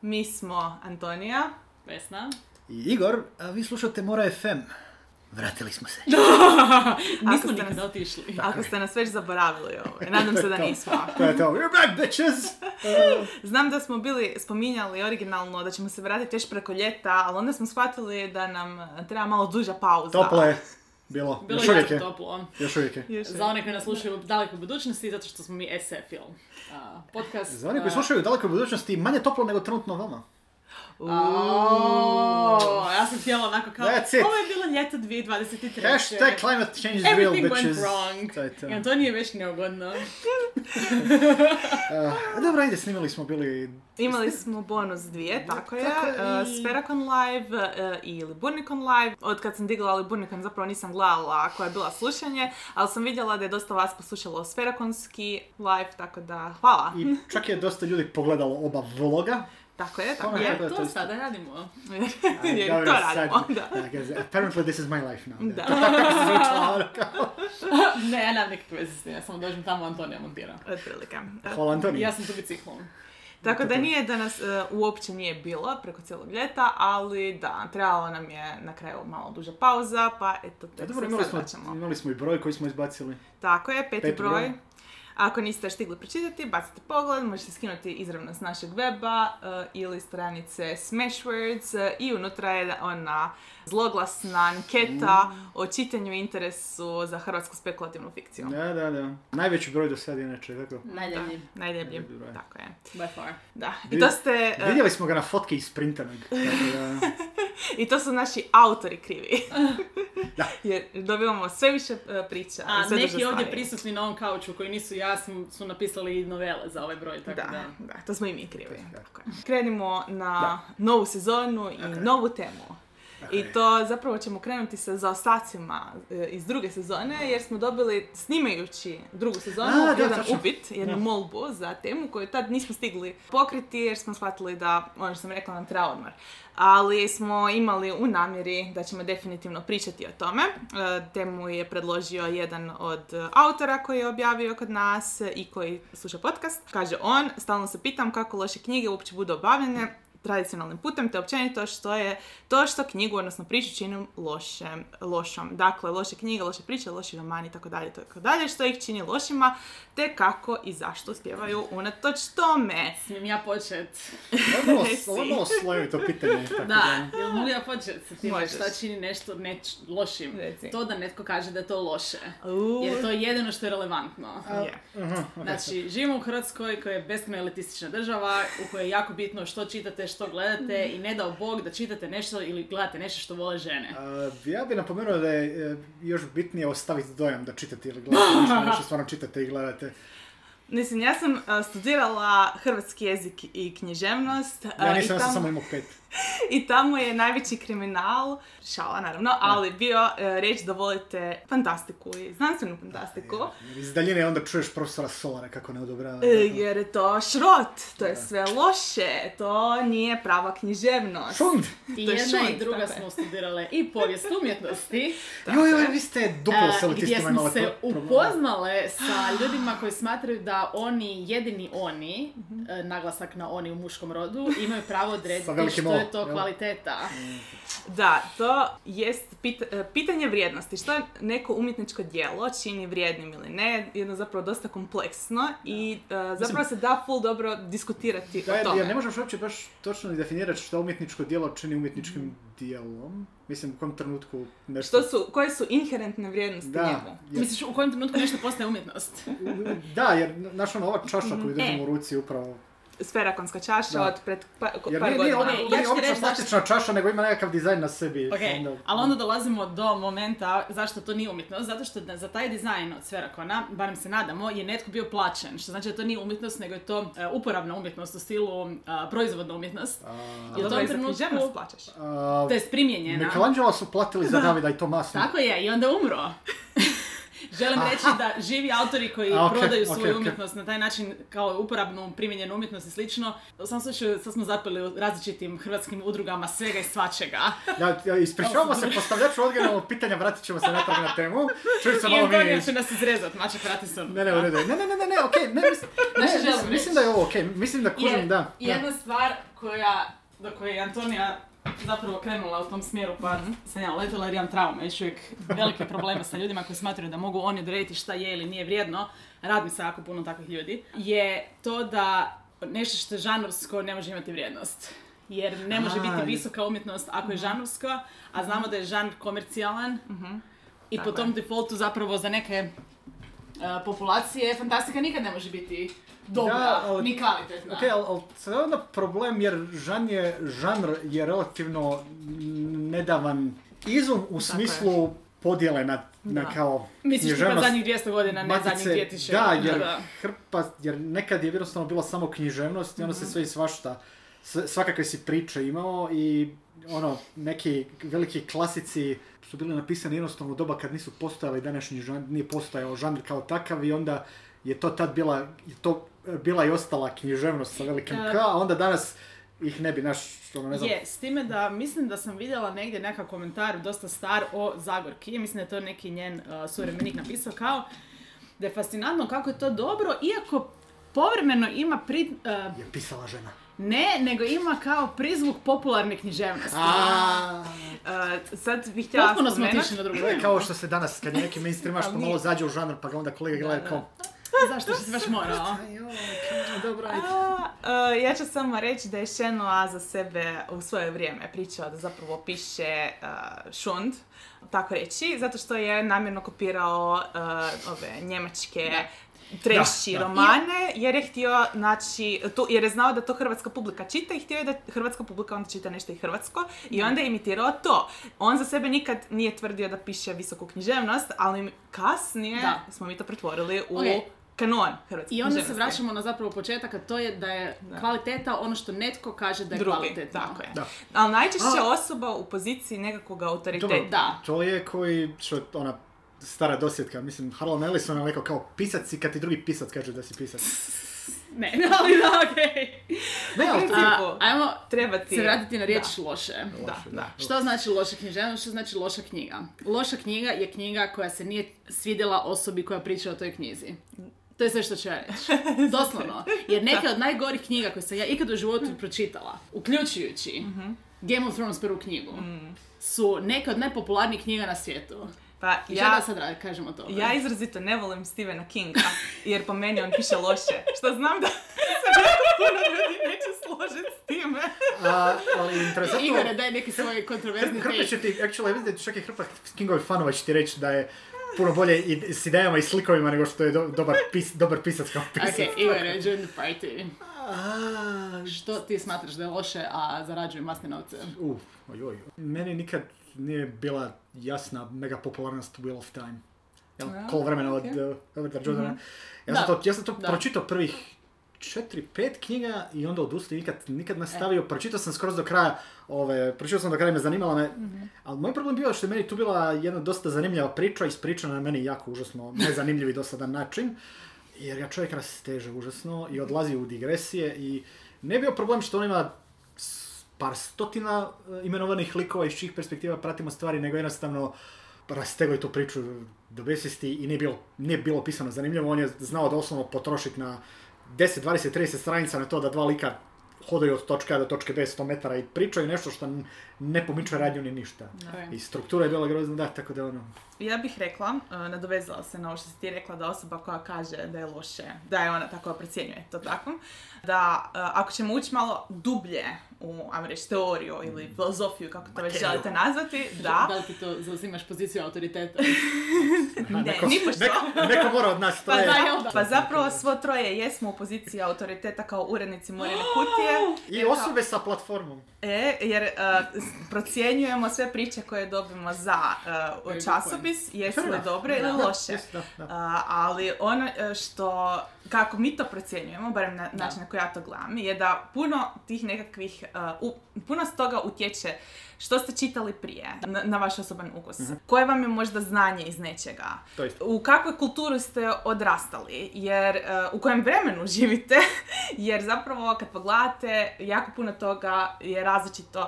Mi smo Antonija. Vesna. I Igor, a vi slušate Mora FM. Vratili smo se. Nismo nikada nas- otišli. Ako ste nas već zaboravili ovo, nadam se da nismo. To je to. We're back, bitches! Znam da smo bili spominjali originalno da ćemo se vratiti još preko ljeta, ali onda smo shvatili da nam treba malo duža pauza. Toplo je bilo. Bilo Još je uvijek jako je. toplo. Još uvijek je. Još. Za one koji nas slušaju u dalekoj budućnosti, zato što smo mi SF film. A, podcast. Za oni koji slušaju u dalekoj budućnosti, manje toplo nego trenutno vama. Aaaaa, ja sam htjela onako kao, That's it. ovo je bilo ljeto 2023. Hashtag climate change is real, Everything bitches. went wrong. To je to. I Antonije je već neugodno. Uh, dobro, ajde, snimili smo bili... Imali smo bonus dvije, tako je. Tako je, Uh, Sferakon Live uh, i Liburnikon Live. Od kad sam digla Liburnikon zapravo nisam gledala koja je bila slušanje, ali sam vidjela da je dosta vas poslušalo Sferakonski live, tako da hvala. I čak je dosta ljudi pogledalo oba vloga. Tako je, tako je. to to sada radimo. Jer Dobro, to sad- radimo, da. Da, guys, apparently this is my life now. Da. Ne, ja nemam nikakve veze s tim, ja samo dođem tamo, Antonija montira. Otprilike. Uh, Hvala Antoni. Ja sam tu biciklom. Tako da nije da nas e, uopće nije bilo preko cijelog ljeta, ali da, trebalo nam je na kraju malo duža pauza, pa eto, Da, tek se imali sad vraćamo. imali smo i broj koji smo izbacili. Tako je, peti, Peti broj. broj. Ako niste još stigli pročitati, bacite pogled, možete skinuti izravno s našeg weba e, ili stranice Smashwords e, i unutra je ona zloglasna anketa o čitanju interesu za hrvatsku spekulativnu fikciju. Da, da, da. Najveći broj do sada inače, tako. Najdeblji, Najdeblji tako je. By far. Da, i to ste... e, Vidjeli smo ga na fotke isprintanog. Tako da, I to su naši autori krivi. Da. Jer dobivamo sve više e, priča. A i sve neki ovdje stvari. prisutni na ovom kauču koji nisu ja su, napisali novele za ovaj broj, tako Da, da. da, to smo i mi krivi. Da. Krenimo na novu sezonu i novu temu. I to zapravo ćemo krenuti sa zaostacima e, iz druge sezone, jer smo dobili, snimajući drugu sezonu, A, da, jedan upit, jednu Da. molbu za temu koju tad nismo stigli pokriti, jer smo shvatili da, ono što sam rekla, nam treba odmor. Ali smo imali u namjeri da ćemo definitivno pričati o tome. E, temu je predložio jedan od autora koji je objavio kod nas i koji sluša podcast. Kaže on, stalno se pitam kako loše knjige uopće budu obavljene tradicionalnim putem, te općenito što je to što knjigu, odnosno priču čini loše, lošom. Dakle, loše knjige, loše priče, loši romani, i tako dalje, tako dalje, što ih čini lošima, te kako i zašto uspijevaju unatoč tome. Smijem ja počet? Ovo je malo slojevito pitanje. Tako Da, jel mogu ja počet sa Možeš. šta čini nešto neč- lošim? Reci. To da netko kaže da je to loše. Uuu, Jer to je jedino što je relevantno. je. Aha, ok. Znači, živimo u Hrvatskoj koja je beskrajno elitistična država, u kojoj je jako bitno što čitate, što gledate i ne dao Bog da čitate nešto ili gledate nešto što vole žene. A, ja bih napomenuo da je e, još bitnije ostaviti dojam da čitate ili gledate nešto, nego što stvarno čitate i gledate. Mislim, ja sam uh, studirala hrvatski jezik i književnost. uh, Ja i nisam, ja sam tamo- samo imao pet. I tamo je najveći kriminal, šala naravno, ali bio uh, reći da volite fantastiku i znanstvenu fantastiku. Iz daljine onda čuješ profesora Solara kako ne odobrava. E, Jer je to šrot, to je sve loše, to nije prava književnost. Šund! I To je jedna i druga tako smo studirale i povijest umjetnosti, Joj, joj, vi ste duplo e, s gdje smo se upoznale sa ljudima koji smatraju da oni, jedini oni, Mhm. e, naglasak na oni u muškom rodu, imaju pravo odrediti što je to kvaliteta. Da, to jest pit- e, pitanje vrijednosti. Što je neko umjetničko djelo čini vrijednim ili ne, jedno zapravo dosta kompleksno i e, zapravo se da full dobro diskutirati Da, o jer- tome. jer ne možeš uopće baš točno definirati što umjetničko djelo čini umjetničkim dijelom. Mislim, u kom trenutku nešto... Što su, koje su inherentne vrijednosti Da, njemu? jer- Misliš u kojem trenutku nešto postaje umjetnost? da, jer naš ono, ova čaša koju držimo E. u ruci upravo... Sferakonska čaša Da. od pred pa, Jer par nije, godina. ona, ja ću nije obična reći zašto- plastična čaša, nego ima nekakav dizajn na sebi. Ok, onda- ali onda dolazimo do momenta zašto to nije umjetnost, zato što za taj dizajn od Sferakona, barem se nadamo, je netko bio plaćen, što znači da to nije umjetnost, nego je to e, uporabna umjetnost u stilu e, proizvodna umjetnost. A, I u tom trenutku- plaćaš. To je primjenjena. Michelangelo su platili za Davida i to masno. Tako je, i onda umro. Želim reći da živi autori koji A, okej, prodaju svoju okej. umjetnost na taj način kao uporabnu primjenjenu umjetnost i slično. U samom slučaju sad smo zapeli u različitim hrvatskim udrugama svega i svačega. Ja, ja ispričavamo se postavljaču odgovornog pitanja, vratit ćemo se natrag na temu. Čuj se malo mi... Će nas izrezat, Maček Ratison. Ne, ne, u redu je. ne, ne, ne, ne, ne, okej, ne, mislim, ne, mislim, da je ovo okej, mislim da kužim, da. Jedna stvar koja, do koje je Antonija zapravo krenula u tom smjeru pa sam ja letjela jer imam traume, još uvijek velike probleme sa ljudima koji smatraju da mogu oni odrediti šta je ili nije vrijedno, radi mi se jako puno takvih ljudi, je to da nešto što je žanrovsko ne može imati vrijednost. Jer ne može biti visoka umjetnost ako je žanrovsko, a znamo da je žanr komercijalan i po Tako tom je. defaultu zapravo za neke populacije fantastika nikad ne može biti dobra, Da, ali- ni kvalitetna. Ok, ali, ali sad je onda problem jer žan je, žanr je relativno nedavan izum u smislu podjele na, na Da. kao Misliš književnost zadnjih 200 godina, ne matice. zadnjih 2000 Da, jer da. hrpa, jer nekad je jednostavno bila samo književnost i onda Mhm. se sve i svašta, svakakve si priče imao i ono, neki veliki klasici su bili napisani jednostavno u doba kad nisu postojali današnji žanr, nije postojao žanr kao takav i onda je to tad bila, je to bila i ostala književnost sa velikim. K, a onda danas ih ne bi naš, ono ne znam, Je, s time da mislim da sam vidjela negdje neka komentar dosta star o Zagorki, mislim da je to neki njen uh, suvremenik napisao kao da je fascinantno kako je to dobro, iako povremeno ima pri, uh, je pisala žena. ne, nego ima kao prizvuk popularne književnosti. A, Uh, sad bih htjela Potpuno smo otišli na drugu to je temu. kao što se danas, kad je neki mainstreamaš Ali pa nije. malo zađe u žanr, pa ga onda kolega gleda da. kao, Zašto si se baš morao? Dobro, ajde. A, uh, ja ću samo reći da je Shenua za sebe u svoje vrijeme pričao da zapravo piše uh, šund, tako reći, zato što je namjerno kopirao uh, ove njemačke Da, da. romane, jer je htio, znači, to, jer je znao da to hrvatska publika čita i htio je da hrvatska publika onda čita nešto i hrvatsko i onda je imitirao to. On za sebe nikad nije tvrdio da piše visoku književnost, ali kasnije Da. smo mi to pretvorili u Ok. kanon hrvatske I onda se vraćamo na zapravo početak, a to je da je kvaliteta ono što netko kaže da je drugi, kvalitetno. tako je. Da. Ali najčešće A. osoba u poziciji nekakvog Dobro, autoriteta. Da. To je koji, što ona stara dosjetka, mislim, Harlan Ellison je rekao kao pisac i kad ti drugi pisac kaže da si pisac. Ne, ali da, okej. Ne, ali to Ajmo Treba ti... se vratiti na riječ Da. loše. Da, Loše, da. Što znači loša književnost, što znači loša knjiga? Loša knjiga je knjiga koja se nije svidjela osobi koja priča o toj knjizi. To je sve što ću ja reći. Doslovno. Jer neke od najgorih knjiga koje sam ja ikad u životu pročitala, uključujući Game of Thrones prvu knjigu, su neke od najpopularnijih knjiga na svijetu. Pa I šta da ja, sad radi, kažemo to? ja izrazito ne volim Stephena Kinga, jer po meni on piše loše. Što znam da se jako puno ljudi neće složiti s time. A, ali interesantno... Igore, daj neki svoj kontroverzni Hrpa će ti, actually, vidim čak i Hrpa Kingovi fanova će ti reći da je puno bolje i s idejama i slikovima nego što je do- dobar, pis, dobar pisac kao pisac. Ok, Igore, join the party. A, Što ti smatraš da je loše, a zarađuju masne novce? Uh, ojoj. Meni nikad nije bila jasna mega popularnost Wheel of Time. Jel, A, kolo vremena od ok. uh, Roberta Jordana. Ja Da. sam to, ja sam to Da. pročitao prvih četiri, pet knjiga i onda odustao nikad, nikad nastavio. Pročitao sam skroz do kraja, ove, pročitao sam do kraja, me zanimala me. Ali moj problem bio što je meni tu bila jedna dosta zanimljiva priča, ispričana na meni jako užasno nezanimljiv i dosadan način. Jer ja čovjek rasteže užasno i odlazi u digresije i ne bio problem što on ima par stotina e, imenovanih likova iz čijih perspektiva pratimo stvari, nego jednostavno rastego je tu priču do besvijesti i nije bilo, nije bilo pisano zanimljivo. On je znao doslovno potrošiti na 10, 20, 30 stranica na to da dva lika hodaju od točke A do točke B 100 metara i pričaju nešto što ne pomiče radnju ni ništa. I struktura je bila grozna, da, tako da ono... Ja bih rekla, uh, nadovezala se na ovo što si ti rekla, da osoba koja kaže da je loše, da je ona tako procjenjuje to tako, da uh, ako ćemo ući malo dublje u, ajmo reći, teoriju ili filozofiju, kako to već želite nazvati, da, Da li ti to zauzimaš poziciju autoriteta? ne, neko, nipošto. neko, neko mora od nas, to Pa, da, da? pa zapravo svo troje jesmo u poziciji autoriteta kao urednici Morene kutije. I osobe sa platformom. E, jer uh, procjenjujemo sve priče koje dobimo za uh, časopis jesu li dobre ili loše. A, ali ono što, kako mi to procjenjujemo, barem na Da. način na koji ja to gledam, je da puno tih nekakvih, e, u, puno s toga utječe što ste čitali prije, na, na vaš osoban ukus. Mhm. Koje vam je možda znanje iz nečega? To isto. U kakvoj kulturu ste odrastali? Jer e, u kojem vremenu živite? Jer zapravo kad pogledate, jako puno toga je različito. E,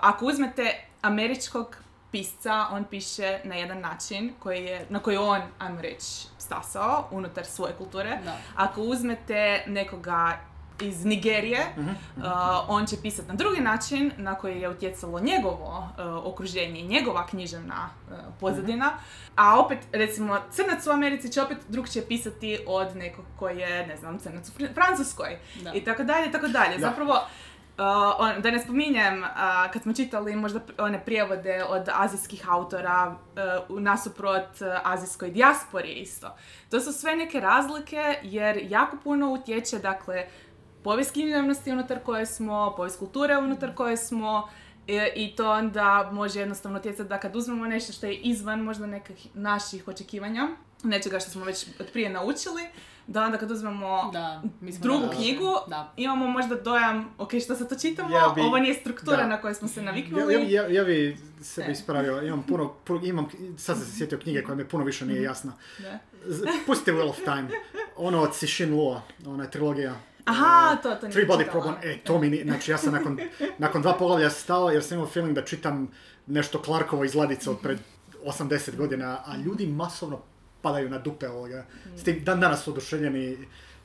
ako uzmete američkog pisca, on piše na jedan način koji je, na koji on, ajmo reći, stasao unutar svoje kulture. Da. Ako uzmete nekoga iz Nigerije, Mhm, uh, on će pisati na drugi način na koji je utjecalo njegovo uh, okruženje i njegova književna uh, pozadina. A opet, recimo, crnac u Americi će opet drugčije pisati od nekog koji je, ne znam, crnac u Fr- Francuskoj. Da. I tako dalje, i tako dalje. Da. Zapravo, on- da ne spominjem, kad smo čitali možda one prijevode od azijskih autora u nasuprot uh, azijskoj dijaspori isto. To su sve neke razlike jer jako puno utječe, dakle, povijest književnosti unutar koje smo, povijest kulture unutar koje smo e, i to onda može jednostavno utjecati da kad uzmemo nešto što je izvan možda nekih naših očekivanja, nečega što smo već od prije naučili, da onda kad uzmemo Da, mi smo drugu da- knjigu, Da. imamo možda dojam, ok, što sad to čitamo, Ja bi- ovo nije struktura da. na kojoj smo se naviknuli. ja, ja, ja bi sebe Ne. ispravio, imam puno, puno- imam, sad sam se sjetio knjige koja mi puno više Mhm. nije jasna. Da. Z- Pustite Wheel of Time, ono od Cixin Lua, ona je trilogija. Aha, e, to, to Three Body čitala. Problem, e, to mi nije, znači ja sam nakon, nakon dva poglavlja stao jer sam imao feeling da čitam nešto Clarkovo iz Ladice od pred 80 godina, a ljudi masovno padaju na dupe ovoga. S tim dan danas su oduševljeni.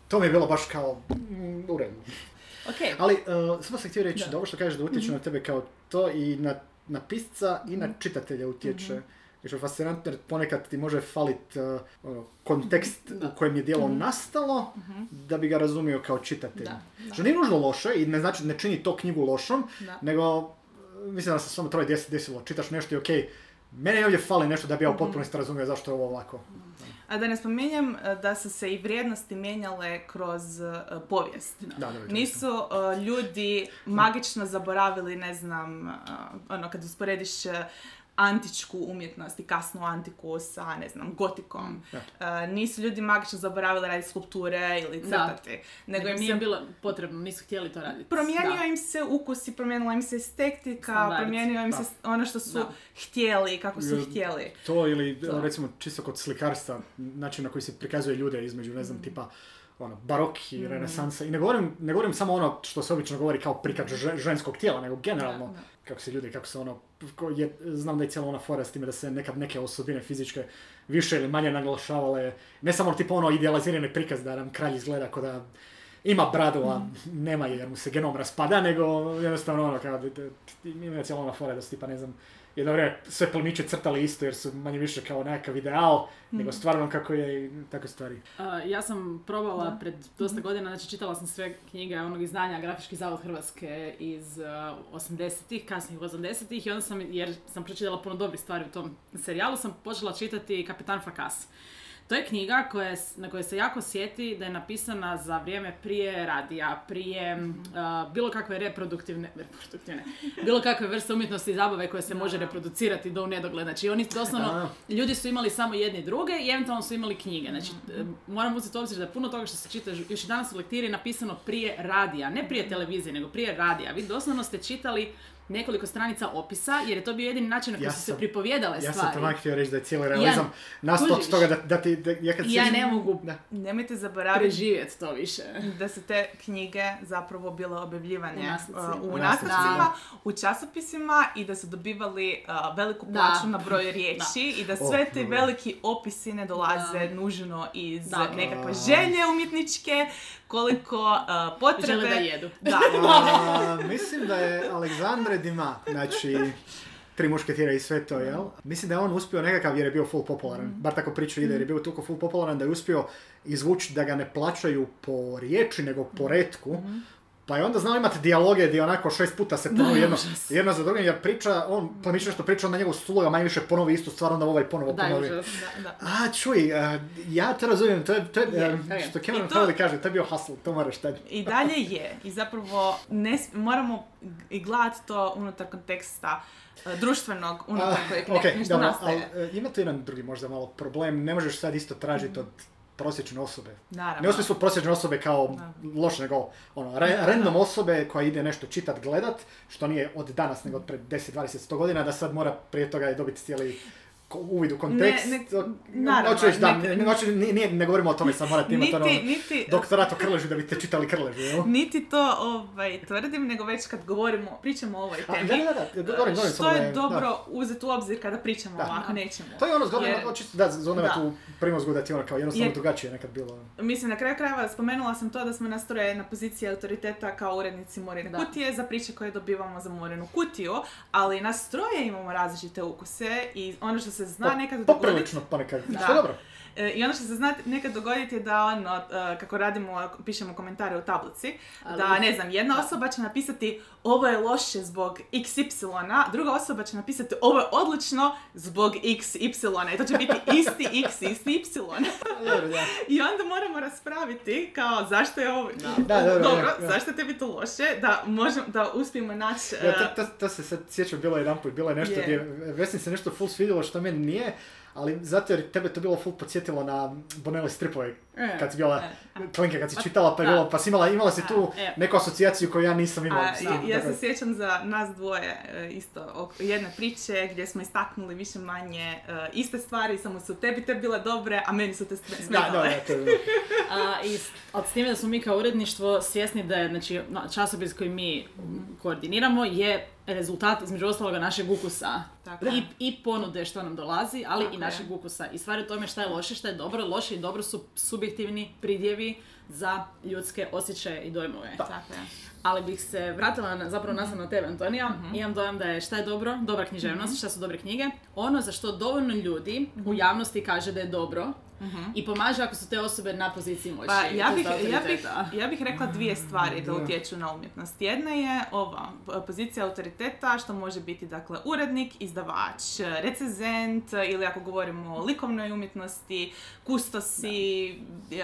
To mi je bilo baš kao, mm, u redu. Ok, Ali, uh, samo sam htio reći Da. da ovo što kažeš da utječe na tebe kao to i na, na pisca i na čitatelja utječe. I što je fascinantno jer ponekad ti može falit uh, kontekst u kojem je djelo nastalo da bi ga razumio kao čitatelj. Da, da. Što nije nužno loše i ne znači ne čini to knjigu lošom, Da. nego mislim da se samo troje desi desilo. Čitaš nešto i okej, mene ovdje fali nešto da bi ja Mhm. u potpunosti razumio zašto je ovo ovako. a da ne spominjem e, da su se i vrijednosti mijenjale kroz e, povijest. Da, da, da. Nisu uh, ljudi magično zaboravili, ne znam, uh, ono, kad usporediš antičku umjetnost i kasnu antiku sa, ne znam, gotikom. Da. Uh, nisu ljudi magično zaboravili raditi skulpture ili Da. crtati. Nego Nego im nije se bilo potrebno, nisu htjeli to raditi. promijenio Da. im se ukus i promijenila im se estetika, Standard. promijenio im se Da. ono što su Da. htjeli, kako su Ja- htjeli. To ili To. recimo čisto kod slikarstva, način na koji se prikazuje ljude između, ne Mm. znam, tipa ono, barok i renesansa. I ne govorim, ne govorim samo ono što se obično govori kao prikaz že- ženskog tijela, nego generalno Da, da. kako se ljudi, kako se ono, je, znam da je cijela ona fora s time da se nekad neke osobine fizičke više ili manje naglašavale, ne samo tipa ono idealizirani prikaz da nam kralj izgleda kao da ima bradu, a Mm. nema je jer mu se genom raspada, nego jednostavno ono kao, ima cijela ona fora da su tipa, ne znam, jedno vrijeme sve plemiće crtali isto jer su manje više kao nekakav ideal, Mm. nego stvarno kako je i takve stvari. Uh, ja sam probala Da. pred dosta godina, znači čitala sam sve knjige onog izdanja Grafički zavod Hrvatske iz uh, 80-ih, kasnijih 80-ih i onda sam, jer sam pročitala puno dobrih stvari u tom serijalu, sam počela čitati Kapitan Frakas. To je knjiga koja na kojoj se jako sjeti da je napisana za vrijeme prije radija, prije uh, bilo kakve reproduktivne, reproduktivne, bilo kakve vrste umjetnosti i zabave koje se može reproducirati do u nedogled. Znači oni doslovno, Da. ljudi su imali samo jedni druge i eventualno su imali knjige. Znači, Mhm. e, moram uzeti u obzir da puno toga što se čita još i danas u lektiri je napisano prije radija, ne Mhm. prije televizije, nego prije radija. Vi doslovno ste čitali nekoliko stranica opisa, jer je to bio jedini način na koji Ja su se sam- pripovijedale Ja sam stvari. to onak htio reći da je cijeli realizam nastao kužiš. od toga da, da ti, da, ja kad I ja ne mogu Da. Nemojte zaboraviti preživjeti to više. da su te knjige zapravo bile objavljivane U nastavcima. uh, u U u časopisima i da su dobivali uh, veliku Da. plaću na broj riječi i da sve Oh, ti dobro. veliki opisi ne dolaze Da. nužno iz Da. nekakve želje umjetničke, koliko uh, potrebe... Žele da jedu. Da. A, mislim da je Aleksandre Dima, znači tri mušketira i sve to, jel? Mislim da je on uspio nekakav jer je bio full popularan. Bar tako priča ide jer je bio toliko full popularan da je uspio izvući da ga ne plaćaju po riječi nego po retku. Pa je onda znao imati dijaloge gdje onako šest puta se ponovi jedno, jedno za drugim, jer priča, on plemić nešto priča, onda njegov stulu, a manje više ponovi istu stvar, onda ovaj ponovo ponovi. užas. Da, da. A, čuj, a, ja te razumijem, to je, to je, Je, ok. što Cameron to- kaže, to je bio hustle, to moraš taj. I dalje je. I zapravo ne, moramo i gledati to unutar konteksta e, društvenog, unutar kojeg ok, ne, nešto nastaje. ali e, ima tu jedan drugi možda malo problem, ne možeš sad isto tražiti od prosječne osobe. Naravno. Ne u smislu prosječne osobe kao Da. loš, nego ono, ra- random osobe koja ide nešto čitat, gledat, što nije od danas, nego od pred 10, 20, 100 godina, da sad mora prije toga dobiti cijeli uvid u kontekst. Ne, ne- naravno, reći, da, ne- ne, nije- ne govorimo o tome, sad morate imati ono, doktorat o krležu da biste čitali krležu, jel? niti to ovaj, tvrdim, nego već kad govorimo, pričamo o ovoj A, temi, da, da, da, govorim, govorim što je dobro da. uzeti u obzir kada pričamo Da. ovako nečemu. To je ono zgodno, Jer- ono, da, tu primozgu da ti ono kao jednostavno Jer- drugačije nekad bilo. Mislim, na kraju krajeva spomenula sam to da smo nastroje na poziciji autoriteta kao urednici Morene Da. kutije za priče koje dobivamo za Morenu kutiju, ali nas troje imamo različite ukuse i ono što се знае па, некаде да Поприлично, па некако. Да. да. Што добро. E, I ono što se zna nekad dogoditi je da ono, e, kako radimo, pišemo komentare u tablici, Ali- da ne znam, jedna osoba će napisati ovo je loše zbog XY, druga osoba će napisati ovo je odlično zbog XY i to će biti isti X, isti Y. Dobro, da. I onda moramo raspraviti kao zašto je ovo Da, dobro, dobro, da, zašto je tebi to loše, da možemo, da uspijemo naći... Ja, e, to, to, to se sad sjećam, bilo je jedan put, bilo je nešto Je. gdje Vesni se nešto full svidjelo što meni nije, ali zato jer tebe to bilo full podsjetilo na Bonelli stripove, E, kad si bila, e. Klinke, kad si Pa, čitala pa je da. bilo, pa si imala, imala si tu E. neku asocijaciju koju ja nisam imao. A, s i- tim, ja se sjećam za nas dvoje e, isto jedne priče gdje smo istaknuli više manje e, iste stvari, samo su tebi te bile dobre, a meni su te sve Da, smetale. da, da, to je bilo. A, i s- time da smo mi kao uredništvo svjesni da je znači, na- časopis koji mi koordiniramo je rezultat između ostaloga našeg ukusa. Tako I, je. I ponude što nam dolazi, ali Tako i je. našeg ukusa. I stvari u tome šta je loše, šta je dobro. Loše i dobro su subjektivni pridjevi za ljudske osjećaje i dojmove. Tako je. Ali bih se vratila na, zapravo nastavno na tebe, Antonija. Imam dojam da je šta je dobro, dobra književnost, šta su dobre knjige. Ono za što dovoljno ljudi u javnosti kaže da je dobro i pomaže ako su te osobe na poziciji moći. Pa ja bih, ja, bih, ja bih rekla dvije stvari da Da. utječu na umjetnost. Jedna je ova pozicija autoriteta što može biti dakle urednik, izdavač, recenzent ili ako govorimo o likovnoj umjetnosti, kustosi,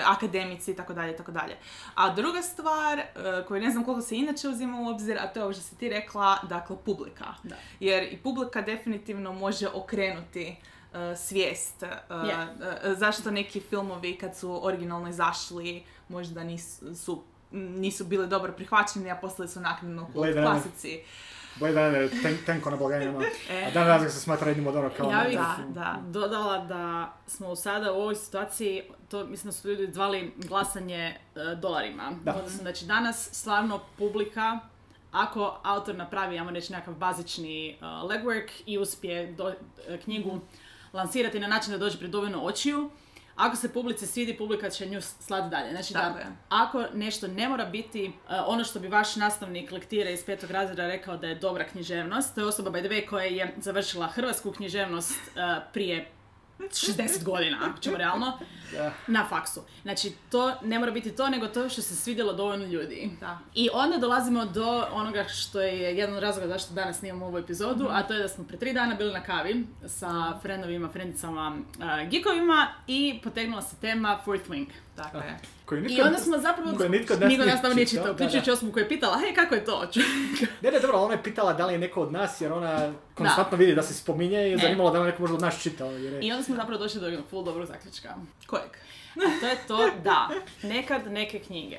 akademici i tako dalje, tako dalje. A druga stvar e, koju ne znam koliko se inače uzima u obzir, a to je ovo što si ti rekla, dakle publika. Da. Jer i publika definitivno može okrenuti svijest. e, Je. e, zašto neki filmovi kad su originalno izašli možda nisu, su, nisu bili dobro prihvaćeni, a postali su naknadno kult Runner. klasici. Blade ten, tenko na blagajnama. E. A dan razlog se smatra jednim od ono kao... Ja bih Da, da. dodala da smo sada u ovoj situaciji, to mislim da su ljudi zvali glasanje e, dolarima. Da. Odnosno, znači danas stvarno publika, ako autor napravi, ajmo reći, nekakav bazični e, legwork i uspije do- e, knjigu lansirati na način da dođe pred dovoljno očiju, ako se publici svidi, publika će nju slati dalje. Znači Tako da je. ako nešto ne mora biti e, ono što bi vaš nastavnik lektire iz petog razreda rekao da je dobra književnost, to je osoba by the way koja je završila hrvatsku književnost e, prije 60 godina, ako ćemo realno, Da. na faksu. Znači, to ne mora biti to, nego to što se svidjelo dovoljno ljudi. Da. I onda dolazimo do onoga što je jedan od razloga zašto danas snimamo ovu epizodu, a to je da smo pre tri dana bili na kavi sa frendovima, frendicama, uh, geekovima i potegnula se tema Fourth Wing. Tako je. Koji I onda smo zapravo, koji nitko nas niko nije nas nije čitao, uključujući osobu koja je pitala, hej, kako je to? Ne, ne, dobro, ona je pitala da li je neko od nas, jer ona konstantno vidi da se spominje i je zanimalo da li je neko možda od nas čitao. Jer je... I onda smo zapravo došli do jednog full dobrog zaključka. Kojeg? A to je to da nekad neke knjige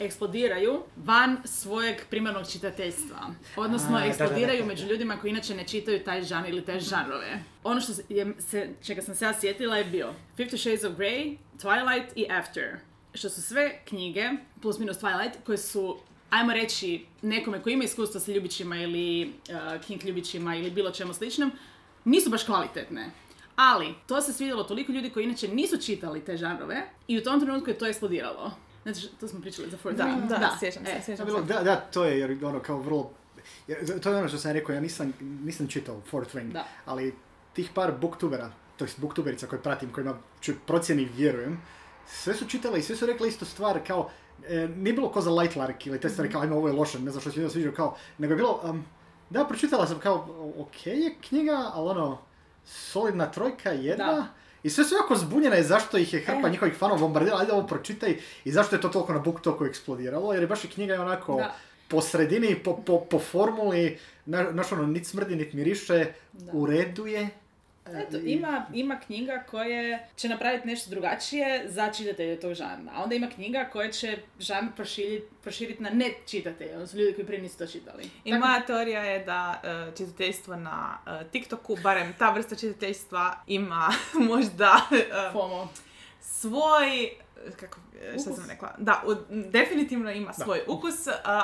eksplodiraju van svojeg primarnog čitateljstva. Odnosno, A, da, da, da, eksplodiraju da. među ljudima koji inače ne čitaju taj žanr ili te žanrove. Ono što se, je, se, čega sam se ja sjetila je bio Fifty Shades of Grey, Twilight i After. Što su sve knjige, plus minus Twilight, koje su ajmo reći nekome koji ima iskustvo sa ljubićima ili uh, King ljubićima ili bilo čemu sličnom, nisu baš kvalitetne. Ali, to se svidjelo toliko ljudi koji inače nisu čitali te žanrove i u tom trenutku je to eksplodiralo. Znači, to smo pričali za Fourth Da, Wing. da, sjećam se, e, sjećam je bilo- se. da, da, to je jer ono kao vrlo... jer to je ono što sam rekao, ja nisam, nisam čitao Fourth Wing, Da. ali tih par booktubera, to jest booktuberica koje pratim, kojima ću procjeni vjerujem, sve su čitale i sve su rekli istu stvar, kao, e, nije bilo ko za light lark ili te stvari kao, ajme, ovo je loše, ne znam što se ljudima sviđa, kao, nego je bilo, um, da, pročitala sam kao, ok je knjiga, ali ono, solidna trojka, jedna, Da. I sve su jako zbunjene zašto ih je hrpa E. njihovih fanova bombardirala, ajde ovo pročitaj i zašto je to toliko na BookToku eksplodiralo, jer je baš i knjiga je onako Da. po sredini, po, po, po formuli, na, znaš ono, nit smrdi, nit miriše, Da. u redu je. Eto, I- ima, ima knjiga koje će napraviti nešto drugačije za čitatelje tog žanra. A onda ima knjiga koje će žanr proširiti proširit na ne čitatelje, odnosno ljudi koji prije nisu to čitali. I Tako- moja teorija je da e, čitateljstvo na e, TikToku, barem ta vrsta čitateljstva, ima možda e, FOMO. Svoj kako, e, šta sam rekla, da, u- definitivno ima svoj ukus,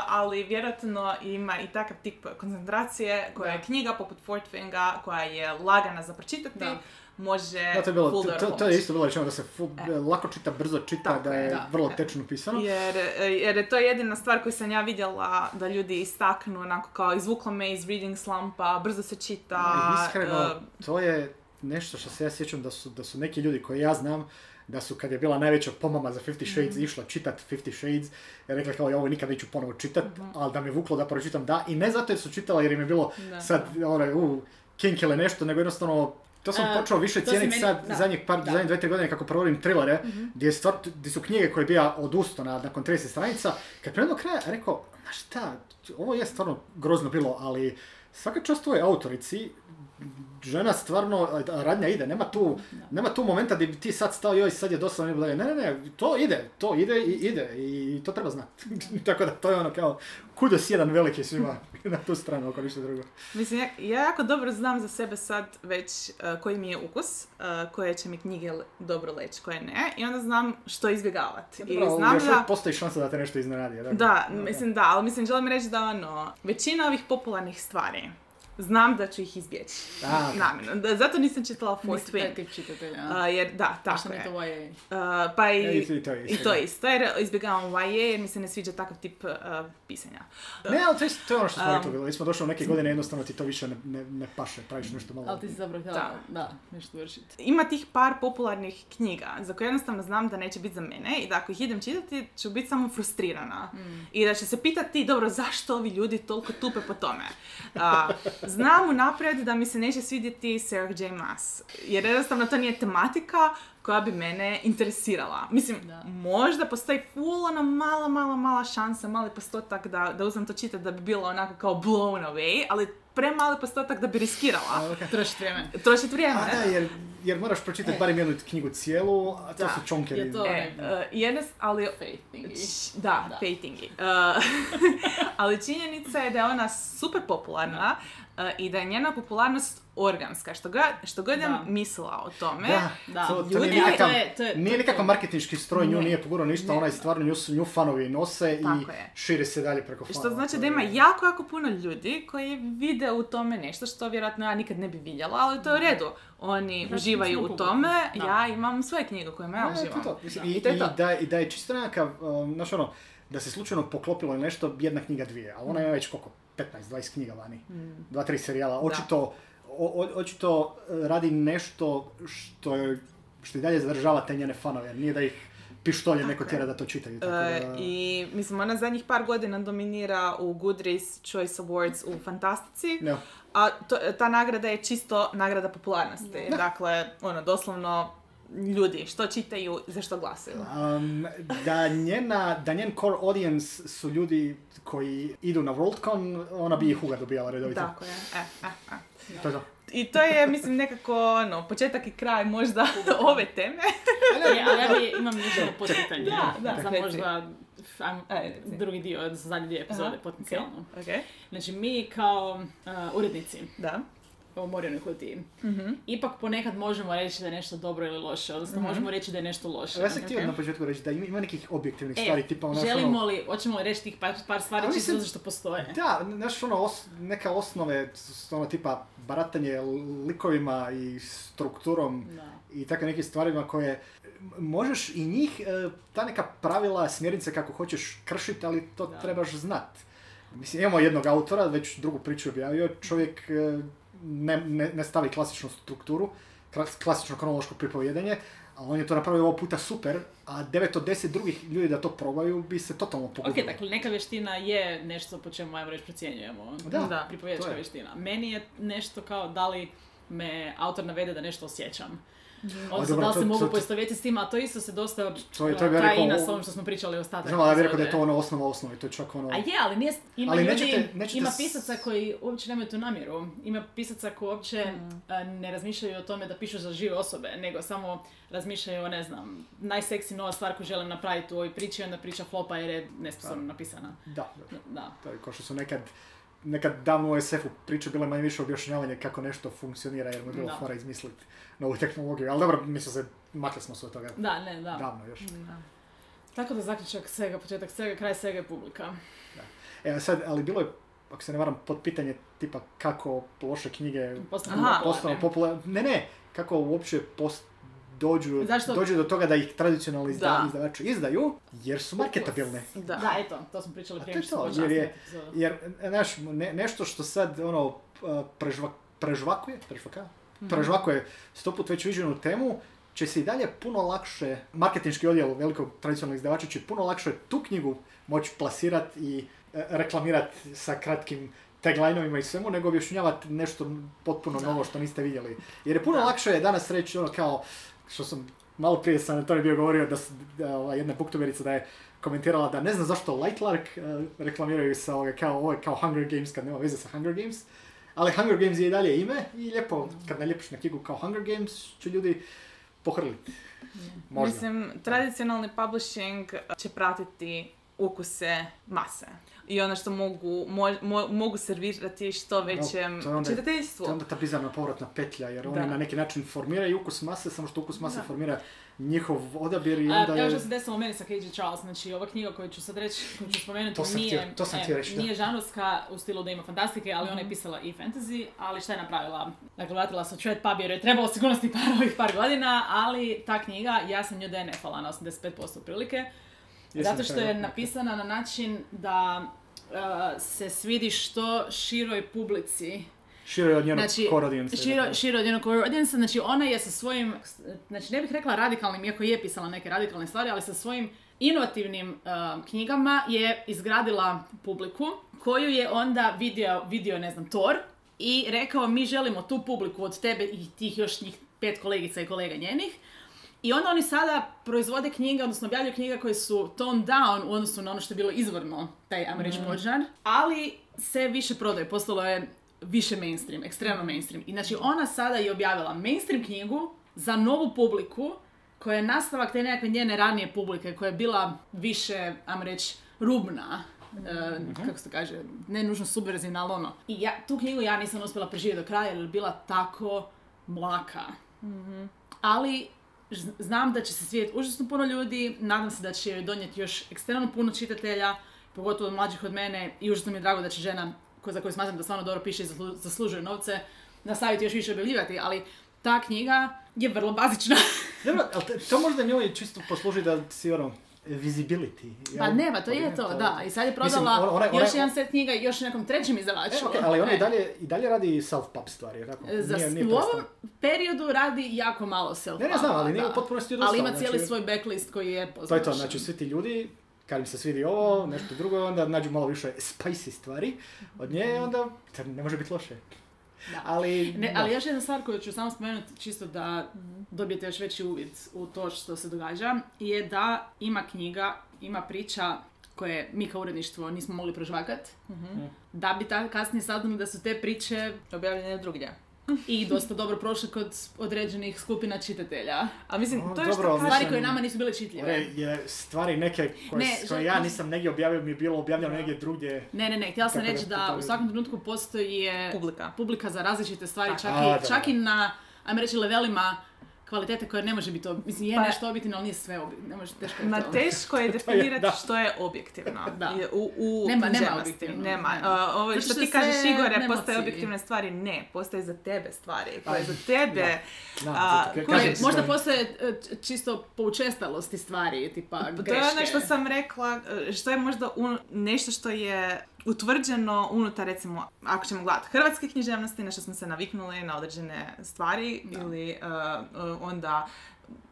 ali vjerojatno ima i takav tip koncentracije koja je Da. knjiga poput Fortfinga, koja je lagana za pročitati, Da. može Da, to je, bilo, to, to, je isto bilo rečeno da se fu- lako čita, brzo čita, Tako da je, je da. vrlo E. tečno pisano. Jer, e, jer je to jedina stvar koju sam ja vidjela da ljudi istaknu, onako kao izvuklo me iz reading slumpa, brzo se čita. Iskreno, e, to je nešto što se ja sjećam da su, da su neki ljudi koji ja znam, da su kad je bila najveća pomama za Fifty Shades Mhm. išla čitat Fifty Shades, i rekla kao ja ovo nikad neću ponovo čitat, ali da me vuklo da pročitam da, i ne zato jer su čitala jer im je bilo Da. sad ono, u, kink ili nešto, nego jednostavno to sam počeo više cijeniti sad da, zadnjih par, da. zadnjih dve, tri godine kako provodim trilere, gdje, je stvar, gdje su knjige koje bi ja odustao na, nakon 30 stranica, kad prema do kraja rekao, znaš šta, ovo je stvarno grozno bilo, ali svaka čast tvojoj autorici, žena stvarno, radnja ide, nema tu, nema tu momenta gdje bi ti sad stao, joj, sad je dalje. Ne, ne, ne, to ide, to ide i ide i to treba znati. Tako da to je ono kao, kudos jedan veliki svima na tu stranu, ako ništa drugo. Mislim, ja, ja jako dobro znam za sebe sad već uh, koji mi je ukus, uh, koje će mi knjige le- dobro leći, koje ne, i onda znam što izbjegavati. I Dobro, znam još da... postoji šansa da te nešto iznenadi. Da, Ok. mislim da, ali mislim želim reći da ono, većina ovih popularnih stvari, znam da ću ih izbjeći. A, ok. Namjerno. Da, zato nisam čitala Fourth Wing. tip čitatelja. Uh, jer da, tako je. je to YA. Uh, pa i, E, i to- isto, i to da. je isto, jer izbjegavam YA jer mi se ne sviđa takav tip uh, pisanja. Ne, ali to je, to je ono što smo Um, rekli, bilo. Mi smo došli u neke godine, jednostavno ti to više ne, ne, ne paše, praviš nešto malo. Ali ti si zapravo htjela, Da. da, nešto vršiti. Ima tih par popularnih knjiga za koje jednostavno znam da neće biti za mene i da ako ih idem čitati ću biti samo frustrirana. I da će se pitati, dobro, zašto ovi ljudi toliko tupe po tome? Znam unaprijed da mi se neće svidjeti Sarah J. Maas. Jer jednostavno to nije tematika koja bi mene interesirala. Mislim, Da. možda postoji full ona mala, mala, mala šansa, mali postotak da, da uzmem to čitati da bi bilo onako kao blown away, ali premali postotak da bi riskirala. A, ok. Trošiti vrijeme. Trošiti vrijeme. A da, jer, jer moraš pročitati E. barem jednu knjigu cijelu, a to Da. su čonkeri. Je to- E, uh, jedno, ali Faith thingy. Č- Da, Da. Pejtingi. ali činjenica je da je ona super popularna uh, i da je njena popularnost organska. Što god, što god Da. mislila o tome, Da, Da. To, to Ljudi- nije nikakav, To je- to je- nije to- nikakav marketinški stroj, nju Ne. nije pogurao ništa, Ne. ona je stvarno nju, nju fanovi nose Tako i je. širi se dalje preko fanova. što znači da je- ima jako, jako puno ljudi koji vide u tome nešto što vjerojatno ja nikad ne bi vidjela, ali to je u redu. Oni Da, uživaju u tome, Da. ja imam svoje knjige kojima ja je uživam. to. Mislim, Da. I, I to je i to. da, i da je čisto nekakav, um, znaš ono, da se slučajno poklopilo ili nešto, jedna knjiga dvije, a ona ima već koliko, 15-20 knjiga vani, dva, tri serijala, očito, o- o- očito radi nešto što je, što i dalje zadržava te njene fanove, nije da ih pištolje neko je. tjera da to čitaju. Tako E, da, I mislim, ona zadnjih par godina dominira u Goodreads Choice Awards u fantastici. ne, A to, ta nagrada je čisto nagrada popularnosti. Da. Dakle, ono, doslovno ljudi što čitaju, za što glasaju. Um, da, njena, da njen core audience su ljudi koji idu na Worldcon, ona bi ih uga dobijala redovito. Tako je. E, e, e. To je to. I to je, mislim, nekako, ono, početak i kraj možda ove teme. Ali, ali ja bi, imam još jedno potpitanje. Da, da, Za možda reci. drugi dio, dio epizode Aha, potencijalno. Ok, Znači mi kao uh, urednici da. U Morijonoj kutiji, Mhm. ipak ponekad možemo reći da je nešto dobro ili loše, odnosno možemo reći da je nešto loše. Ja sam htio Ok. na početku reći da ima, nekih objektivnih E, stvari, tipa ono, želimo ono, li, hoćemo li reći tih par, par stvari čisto mislim- zato što postoje? Da, znaš ono, os, neka osnove, ono tipa baratanje likovima i strukturom Da. i tako nekim stvarima koje možeš i njih, e, ta neka pravila, smjernice kako hoćeš kršiti, ali to Da. trebaš znat. Mislim, imamo jednog autora, već drugu priču objavio, čovjek e, ne, ne, ne stavi klasičnu strukturu, klas- klasično kronološko pripovjedanje, ali on je to napravio ovo puta super, a 9 od 10 drugih ljudi da to probaju bi se totalno Ok, pogubili. dakle, neka vještina je nešto po čemu, ajmo reći, procjenjujemo. Da, Da. Pripovjedačka vještina. Meni je nešto kao da li me autor navede da nešto osjećam. Odnosno, da li se mogu to- to- poistovjetiti s tim, a to isto se dosta To je- to na s ovom što smo pričali ostatak. Znam, ali ja bih rekao da je to ono osnova osnove, to je čak ono... A je, ali nije, ima Ali ljudi, nećete- nećete ima s- pisaca koji uopće nemaju tu namjeru. Ima pisaca koji uopće Mm. a, ne razmišljaju o tome da pišu za žive osobe, nego samo razmišljaju o, ne znam, najseksi nova stvar koju želim napraviti u ovoj priči, onda priča flopa jer je nesposobno napisana. Da, da. Da. To je kao što su nekad, nekad davno u SF-u priče bile manje više objašnjavanje kako nešto funkcionira jer mu je bilo fora izmisliti novu tehnologiju. Ali dobro, mislim se, makli smo se od toga Da, ne, da. davno još. Tako da zaključak svega, početak svega, kraj svega je publika. E, a sad, ali bilo je, ako se ne varam, pod pitanje tipa kako loše knjige Postanu popularne. Ne, ne, kako uopće post, dođu, Zašto? dođu do toga da ih tradicionalni izda, Da. izdavači izdaju, jer su marketabilne. Da. Da, eto, to smo pričali prije to je što smo to, jer je-. Jer, e, znaš, ne, nešto što sad, ono, a, prežva, prežvakuje, prežvaka? Mhm. Prežvakuje sto put već viđenu temu, će se i dalje puno lakše, marketinški odjel velikog tradicionalnog izdavača će puno lakše tu knjigu moći plasirati i e, reklamirati sa kratkim taglineovima i svemu, nego objašnjavati nešto potpuno novo što niste vidjeli. Jer je puno Da. lakše danas reći ono kao, što sam malo prije sam tome bio govorio da, da ova jedna booktuberica da je komentirala da ne zna zašto Light Lark e, reklamiraju sa ovoga kao, ovo je kao Hunger Games kad nema veze sa Hunger Games. Ali Hunger Games je i dalje ime i lijepo kad naljepiš na knjigu kao Hunger Games će ljudi pohrliti. Možda. Mislim, tradicionalni publishing će pratiti ukuse mase. I ono što mogu, mo- mo- mogu servirati što većem je onda- čitateljstvu. To je onda ta bizarna povratna petlja, jer oni na neki način formiraju ukus mase, samo što ukus mase Da. formira njihov odabir i onda evo je... što se desilo u meni sa K.G. Charles, znači ova knjiga koju ću sad reći, koju ću spomenuti, To sam nije, htio- to sam e, reći, nije žanrovska u stilu da ima fantastike, ali Mhm. ona je pisala i fantasy, ali šta je napravila? Dakle, vratila se u Pub jer je trebalo sigurnosti par ovih par godina, ali ta knjiga, ja sam nju DNF-ala na 85% prilike, Jesam zato što je napisana na način da uh, se svidi što široj publici Širo je od njenog Znači, core audience. širo, širo od njenog core audience, znači ona je sa svojim, znači ne bih rekla radikalnim, iako je pisala neke radikalne stvari, ali sa svojim inovativnim um, knjigama je izgradila publiku koju je onda vidio, vidio ne znam, Thor i rekao mi želimo tu publiku od tebe i tih još njih pet kolegica i kolega njenih. I onda oni sada proizvode knjige, odnosno objavljuju knjige koje su toned down u odnosu na ono što je bilo izvorno, taj, ajmo reći, požar, ali se više prodaje, postalo je više mainstream, ekstremno mainstream. I znači ona sada je objavila mainstream knjigu za novu publiku koja je nastavak te nekakve njene ranije publike koja je bila više, ajmo reći, rubna. e, kako se kaže, ne nužno subverzivna, ali ono. I ja, tu knjigu ja nisam uspjela preživjeti do kraja jer je bila tako mlaka. Ali ž- znam da će se svijet užasno puno ljudi, nadam se da će joj donijeti još ekstremno puno čitatelja, pogotovo mlađih od mene i užasno mi je drago da će žena za koju smatram da stvarno dobro piše i zaslu- zaslužuje novce, nastaviti još više objavljivati, ali ta knjiga je vrlo bazična. Dobro, ali to možda njoj čisto posluži da si ono, visibility. Pa jel? nema, to je Ne, to, da. I sad je Mislim, prodala ona- ona- još jedan set knjiga i još nekom trećem izdavaču. E, okej, ali ona i E. dalje, i dalje radi self-pub stvari, tako? Za, Nije- nije u ovom periodu radi jako malo self Ne, ne znam, ali nije u potpunosti odustala. Ali ima cijeli znači- svoj backlist koji je To je to, znači svi ti ljudi, kad im se svidi ovo, nešto drugo, onda nađu malo više spicy stvari od nje, onda to ne može biti loše. Da. Ali, Ne, ali još jedna stvar koju ću samo spomenuti, čisto da dobijete još veći uvid u to što se događa, je da ima knjiga, ima priča koje mi kao uredništvo nismo mogli prožvakat, da bi ta kasnije saznali da su te priče Objavljene drugdje. I dosta dobro prošle kod određenih skupina čitatelja. A mislim, to je dobro, što. Stvari Mislim- koje nama nisu bile čitljive. Je stvari neke koje, Ne, koje ja nisam negdje objavio, mi je bilo objavljeno negdje drugdje. Ne, ne, ne, htjela sam da reći da to- u svakom trenutku postoji je Publika. publika za različite stvari, čak, A, i, da, čak da. i na, ajmo reći, levelima kvalitete koje ne može biti, ob- mislim, je Pa- nešto objektivno, ali nije sve objektivno, ne može, teško je Ma to. teško je da. definirati što je objektivno. Da. U, u Nema- nema objektivno. Nema. Ne. A, ovo što što ti kažeš Igore, postoje objektivne stvari. Ne, postoje za tebe stvari. Pa, Koje za tebe... Da, a, to- to- kužiš, kažem, Možda postoje e, čisto po učestalosti stvari, tipa To je greške. ono što sam rekla, e, što je možda un- nešto što je utvrđeno unutar, recimo, ako ćemo gledati hrvatske književnosti, na što smo se naviknuli na određene stvari, ili e, e, onda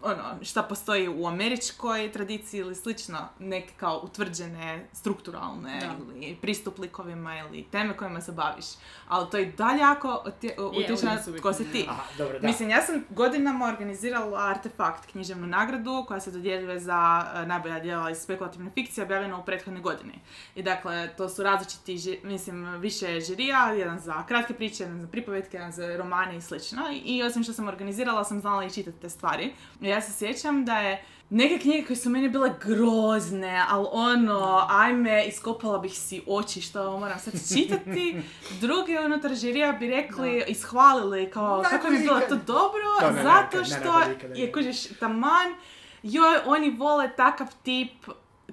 ono, šta postoji u američkoj tradiciji ili slično, neke kao utvrđene strukturalne Da. ili pristup likovima ili teme kojima se baviš. Ali to i dalje jako utje- utječe na tko si bitne, ti. Aha, dobro, da. Mislim, ja sam godinama organizirala Artefakt, književnu nagradu koja se dodjeljuje za e, najbolja djela iz spekulativne fikcije objavljena u prethodnoj godini. I dakle, to su različiti, ži- mislim, više žirija, jedan za kratke priče, jedan za pripovetke, jedan za romane i slično. I, I osim što sam organizirala, sam znala i čitati te stvari. Ja se sjećam da je Neke knjige koje su meni bile grozne, ali ono, ajme, iskopala bih si oči što ovo moram sad čitati. Drugi unutar žirija bi rekli, ishvalili kao kako mi je bilo to dobro, To ne, ne, zato ne, ne, što ikada je, kužiš, taman, joj, oni vole takav tip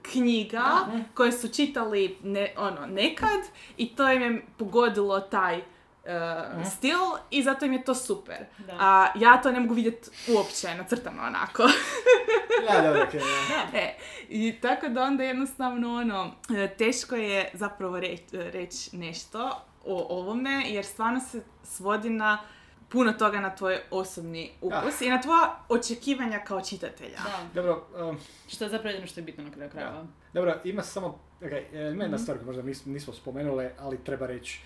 knjiga koje su čitali ne, ono, nekad i to im je pogodilo taj uh, stil i zato im je to super. Da. A ja to ne mogu vidjeti uopće nacrtano onako. Da, dobro, okej, da. E, I tako da onda jednostavno ono, e, teško je zapravo reći reć nešto o ovome, jer stvarno se svodi na puno toga na tvoj osobni ukus i na tvoja očekivanja kao čitatelja. Da. Dobro, um, Što je zapravo jedino što je bitno na kraju krajeva. dobro, ima samo, ok, ima Mhm. jedna stvar koju možda nismo, nismo spomenuli, ali treba reći.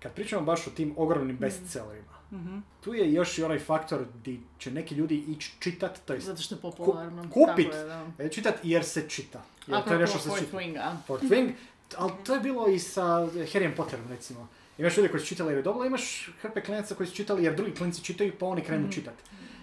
Kad pričamo baš o tim ogromnim bestsellerima, Mhm. tu je još i onaj faktor di će neki ljudi ići čitat, to jest Zato što je popularno. kupit. Tako je, e, čitat jer se čita. Jer to je nešto što se čita. Fourth Wing, ali to je bilo i sa Harryem Potterom, recimo. Imaš ljude koji su čitali jer je dobro, imaš hrpe klinaca koji su čitali jer drugi klinci čitaju pa oni krenu čitati.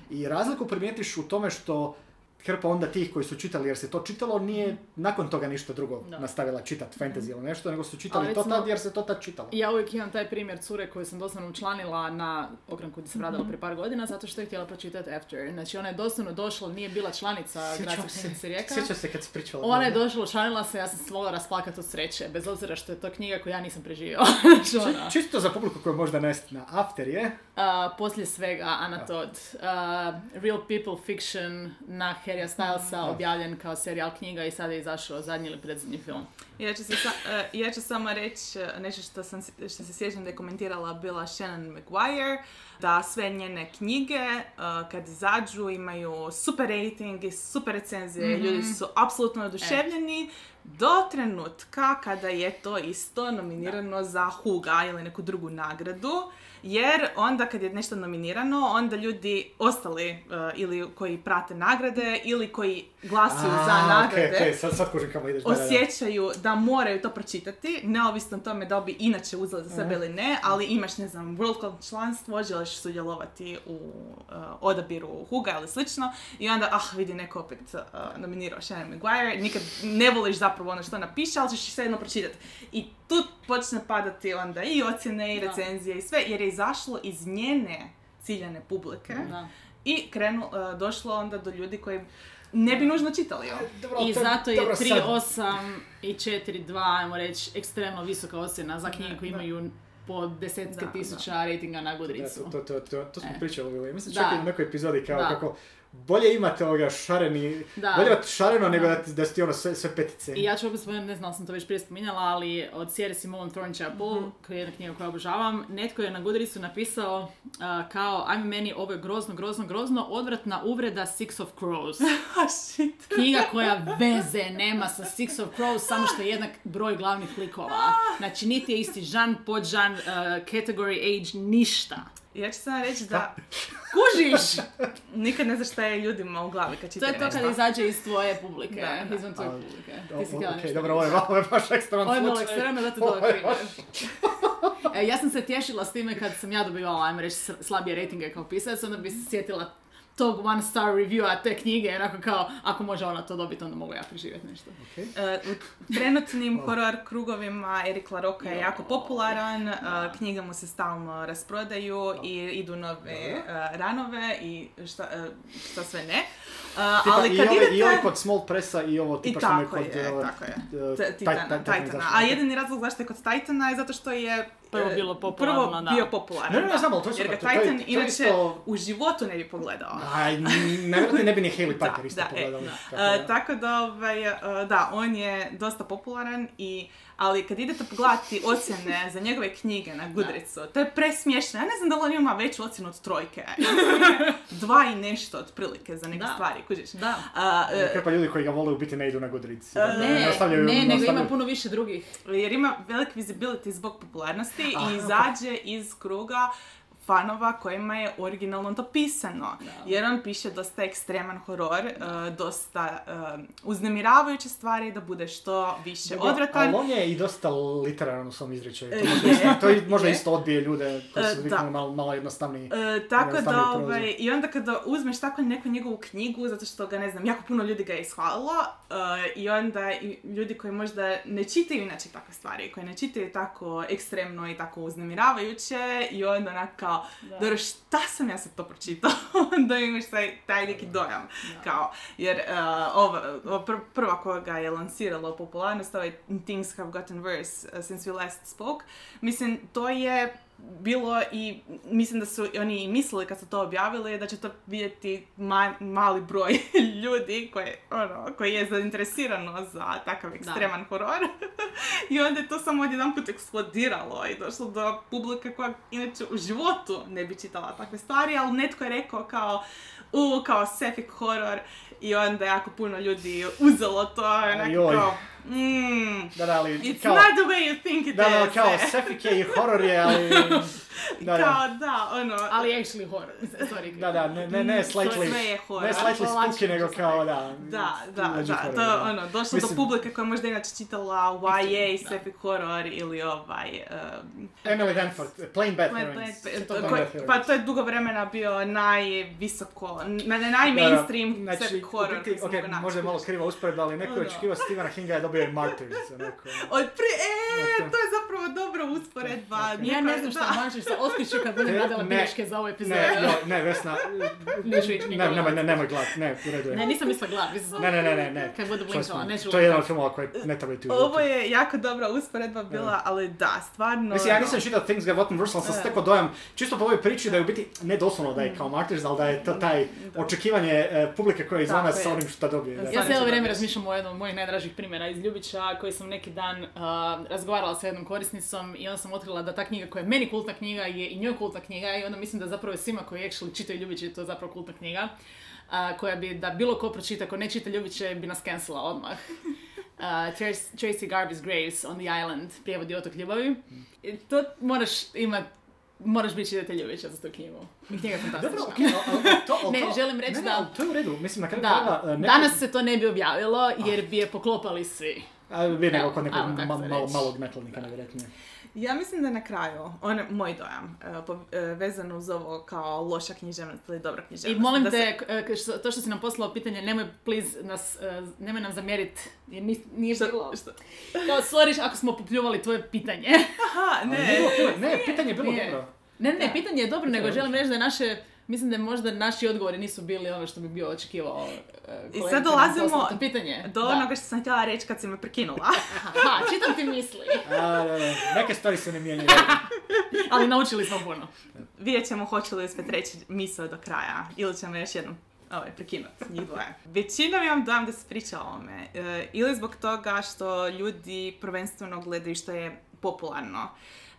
I razliku primijetiš u tome što hrpa onda tih koji su čitali jer se to čitalo nije nakon toga ništa drugo Da. nastavila čitati fantasy ili nešto, nego su čitali Ali to recimo- tad jer se to tad čitalo. Ja uvijek imam taj primjer cure koju sam doslovno učlanila na ogranku gdje sam radila prije par godina zato što je htjela pročitati After. Znači ona je doslovno došla, nije bila članica Gradske se, knjižnice Rijeka. sjećam se kad si pričala. Ona je došla, učlanila se, ja sam se mogla rasplakati od sreće, bez obzira što je to knjiga koju ja nisam preživjela. Znači, ona, Čisto za publiku koju možda nesti na After je, a, poslije svega, Anna Todd. A, Real People Fiction na Harrya Stylesa, objavljen kao serijal knjiga i sada je izašao zadnji ili predzadnji film. Ja ću, se sa- e, ja ću samo reći e, nešto što, sam, što se sjećam da je komentirala bila Shannon Maguire, da sve njene knjige e, kad izađu imaju super rating i super recenzije, ljudi su apsolutno oduševljeni do trenutka kada je to isto nominirano za Huga ili neku drugu nagradu. Jer onda kad je nešto nominirano, onda ljudi ostali e, ili koji prate nagrade ili koji glasuju za nagrade okej, okej, sad, sad kužim kamo ideš. da, da, da. osjećaju da moraju to pročitati, neovisno o tome da bi inače uzeli za sebe ili ne, ali imaš, ne znam, World Cup članstvo, želiš sudjelovati u uh, odabiru Huga ili slično i onda, ah, vidi neko opet uh, nominirao Shannon Maguire, nikad ne voliš zapravo ono što napiše, ali ćeš sve jedno pročitati. I tu počne padati onda i ocjene i recenzije i sve, jer je izašlo iz njene ciljane publike Da. i krenu, uh, došlo onda do ljudi koji ne bi nužno čitali ovo. Dobro, I to- zato je dobro, sad- 3.8 i 4.2, ajmo reći, ekstremno visoka ocjena za knjige koje da. imaju po desetke Da, tisuća ratinga na Da, Goodreadsu. to, to, to, to smo E. pričali, mislim Da. čak i u nekoj epizodi kao Da. kako bolje imate ovoga šareni, Da. bolje imate šareno nego Da. da, ti ono sve, sve petice. I ja ću opet spomenuti, ne znam, sam to već prije spominjala, ali od Sierra Simone Thornchapel, Mhm. koja je jedna knjiga koju obožavam, netko je na Goodreadsu napisao a, kao, ajme meni ovo je grozno, grozno, grozno, odvratna uvreda Six of Crows. Shit. Knjiga koja veze nema sa Six of Crows, samo što je jednak broj glavnih likova. Znači, niti je isti žan, podžan, uh, category, age, ništa. Ja ću samo reći da Kužiš! nikad ne znaš šta je ljudima u glavi kad To čitaju je to kad izađe iz tvoje publike, Da, da. izvan tvoje publike. Ti si nešto dobro, ovo je, ovo je baš ekstreman Ovo je bilo slučaj. zato Ovo to je primjer. baš- E, ja sam se tješila s time kad sam ja dobivala, ajmo reći, slabije rejtinge kao pisac, onda bi se sjetila tog one star reviewa te knjige, onako kao, ako može ona to dobiti, onda mogu ja preživjeti nešto. Okej. E, u trenutnim horor krugovima Erik LaRocca je jako popularan, e, knjige mu se stalno rasprodaju i idu nove e, ranove i šta, šta sve ne. Tipa, ali i, kad ovaj, idete... I ovaj kod Small Pressa i ovo I tipa što me tako kod... je, uh, tako je. uh, Titana, Titan Titana. A jedini razlog zašto je kod Titana je zato što je prvo e, bilo popularno, prvo da. bio popularan. Ne, ne, ne, znam, ali to je Jer ga to je- Titan to je inače isto- u životu ne bi pogledao. Aj, nevjerojatno ne bi ni Haley Parker Da, isto da, e, pogledali. da. tako E, da. tako da, ovaj, da, on je dosta popularan i ali kad idete pogledati ocjene za njegove knjige na Goodreadsu, to je presmiješno. Ja ne znam da li on ima veću ocjenu od trojke. Dva i nešto otprilike za neke Da. stvari, kužiš. Da. A, e, Hrpa ljudi koji ga vole u biti ne idu na Goodreads. Ne, ostavljaju- ne, nego ima puno više drugih. jer ima velik visibility zbog popularnosti Aha, i izađe iz kruga fanova kojima je originalno to pisano. Jer on piše dosta ekstreman horor, e, dosta e, uznemiravajuće stvari da bude što više Dobro, odvratan. Ali on je i dosta literaran u svom izričaju. To, E, je, to možda je. isto odbije ljude koji su da. viknuli malo, malo jednostavniji. E, tako da, ovaj, i onda kada uzmeš tako neku njegovu knjigu, zato što ga, ne znam, jako puno ljudi ga je ishvalilo, e, i onda i ljudi koji možda ne čitaju inače takve stvari, koji ne čitaju tako ekstremno i tako uznemiravajuće, i onda onak kao, dobro, šta sam ja sad to pročitao? da. imaš taj, taj neki dojam, kao, jer e, ova, ova pr- prva koja ga je lansirala u popularnost, ovaj Things Have Gotten Worse uh, Since We Last Spoke, mislim, to je bilo i mislim da su oni i mislili kad su to objavili da će to vidjeti ma- mali broj ljudi koji, ono, koji je zainteresirano za takav ekstreman horor. I onda je to samo odjedanput eksplodiralo i došlo do publike koja inače u životu ne bi čitala takve stvari, ali netko je rekao kao u, kao sapphic horror i onda jako puno ljudi uzelo to onako kao mm, Da, da, ali It's kao... not the way you think it Da, da, is. kao Sefike i horor Da, da. Kao da, ono... Ali actually horror. Sorry. Da, da, ne, ne, ne slightly, sve je horor. ne slightly spooky, nego kao, da. Da, da, da, horror, to je da. ono, došlo Mislim- do publike koja možda inače čitala YA, sapphic horror ili ovaj... um, Emily Danford, Plain Bad Bad pa to je dugo vremena bio najvisoko, na, na naj Da, da. mainstream Znači, sapphic horror biti, koji sam ok, mogla naći. možda je malo kriva usporedba, ali neko je Da. očekivao Stephena Kinga je dobio i Martyrs, onako. Od pri, e, to je zapravo dobra usporedba. Ja ne znam šta sa otkriću kad budem Ne, radila ne, bilješke za ovu epizodu. Ne, joj, ne, Vesna, Neću ići ne, nemoj, ne, nemoj gledat, ne, u redu je. Ne, nisam mislila gledati. mislila sam- Ne, ne, ne, ne, ne. Kad budu To blinkala, smo- neću To je jedan od filmova koji ne treba biti. Ovo je jako dobra usporedba bila, ali da, stvarno... Mislim, ja ono, nisam čitao Things Get Rotten Worse, ali sam stekao dojam, čisto po ovoj priči da je u biti, ne doslovno da je kao Martyrs, ali da je to taj očekivanje e, publike koja je izvana sa onim što dobije. Ja cijelo se vrijeme dobiješ. razmišljam o jednom od mojih najdražih primjera iz Ljubića koji sam neki dan razgovarala sa jednom korisnicom i onda sam otkrila da ta knjiga koja je meni kultna knjiga je i njoj kultna knjiga i onda mislim da zapravo svima koji actually čitaju Ljubiće je to zapravo kultna knjiga uh, koja bi, da bilo ko pročita, ko ne čita Ljubiće bi nas cancela odmah. Uh, Tracy Garvey's Graves on the Island, prijevod je otok ljubavi. I to moraš imat, moraš biti čitatelj Ljubića za tu knjigu. Knjiga je fantastična. Dobro, ali to- ali Ne, to- želim reći ne, ne, da- to je u redu, mislim na kraju Da, krajeva, e, neko- danas se to ne bi objavilo jer bi je poklopali svi. A, vi nego kod nekog ma- malo, malog nakladnika, nevjerojatnije. Ja mislim da na kraju, on je moj dojam, e, po- e, vezano uz ovo kao loša književnost ili dobra I književnost. molim da te, se- što- to što si nam poslao pitanje, nemoj please nas, nemoj nam zamjerit, jer nije Što- bilo. što- Kao, sorry ako smo popljuvali tvoje pitanje. Aha, ne. krivo, Ne, pitanje je bilo Nije. dobro. Ne, ne, pitanje je dobro, nego želim reći da je naše, mislim da možda naši odgovori nisu bili ono što bi bio očekivao eh, I sad dolazimo pitanje. Do Da. onoga što sam htjela reći kad si me prekinula. Aha, čitam ti misli. A, da, da, neke stvari se ne mijenjaju. Ali naučili smo puno. Vidjet ćemo hoće li uspjet reći misao do kraja ili ćemo još jednom ovaj, prekinuti njih dvoje. Većinom imam dojam da se priča o ovome. E, ili zbog toga što ljudi prvenstveno gledaju što je popularno.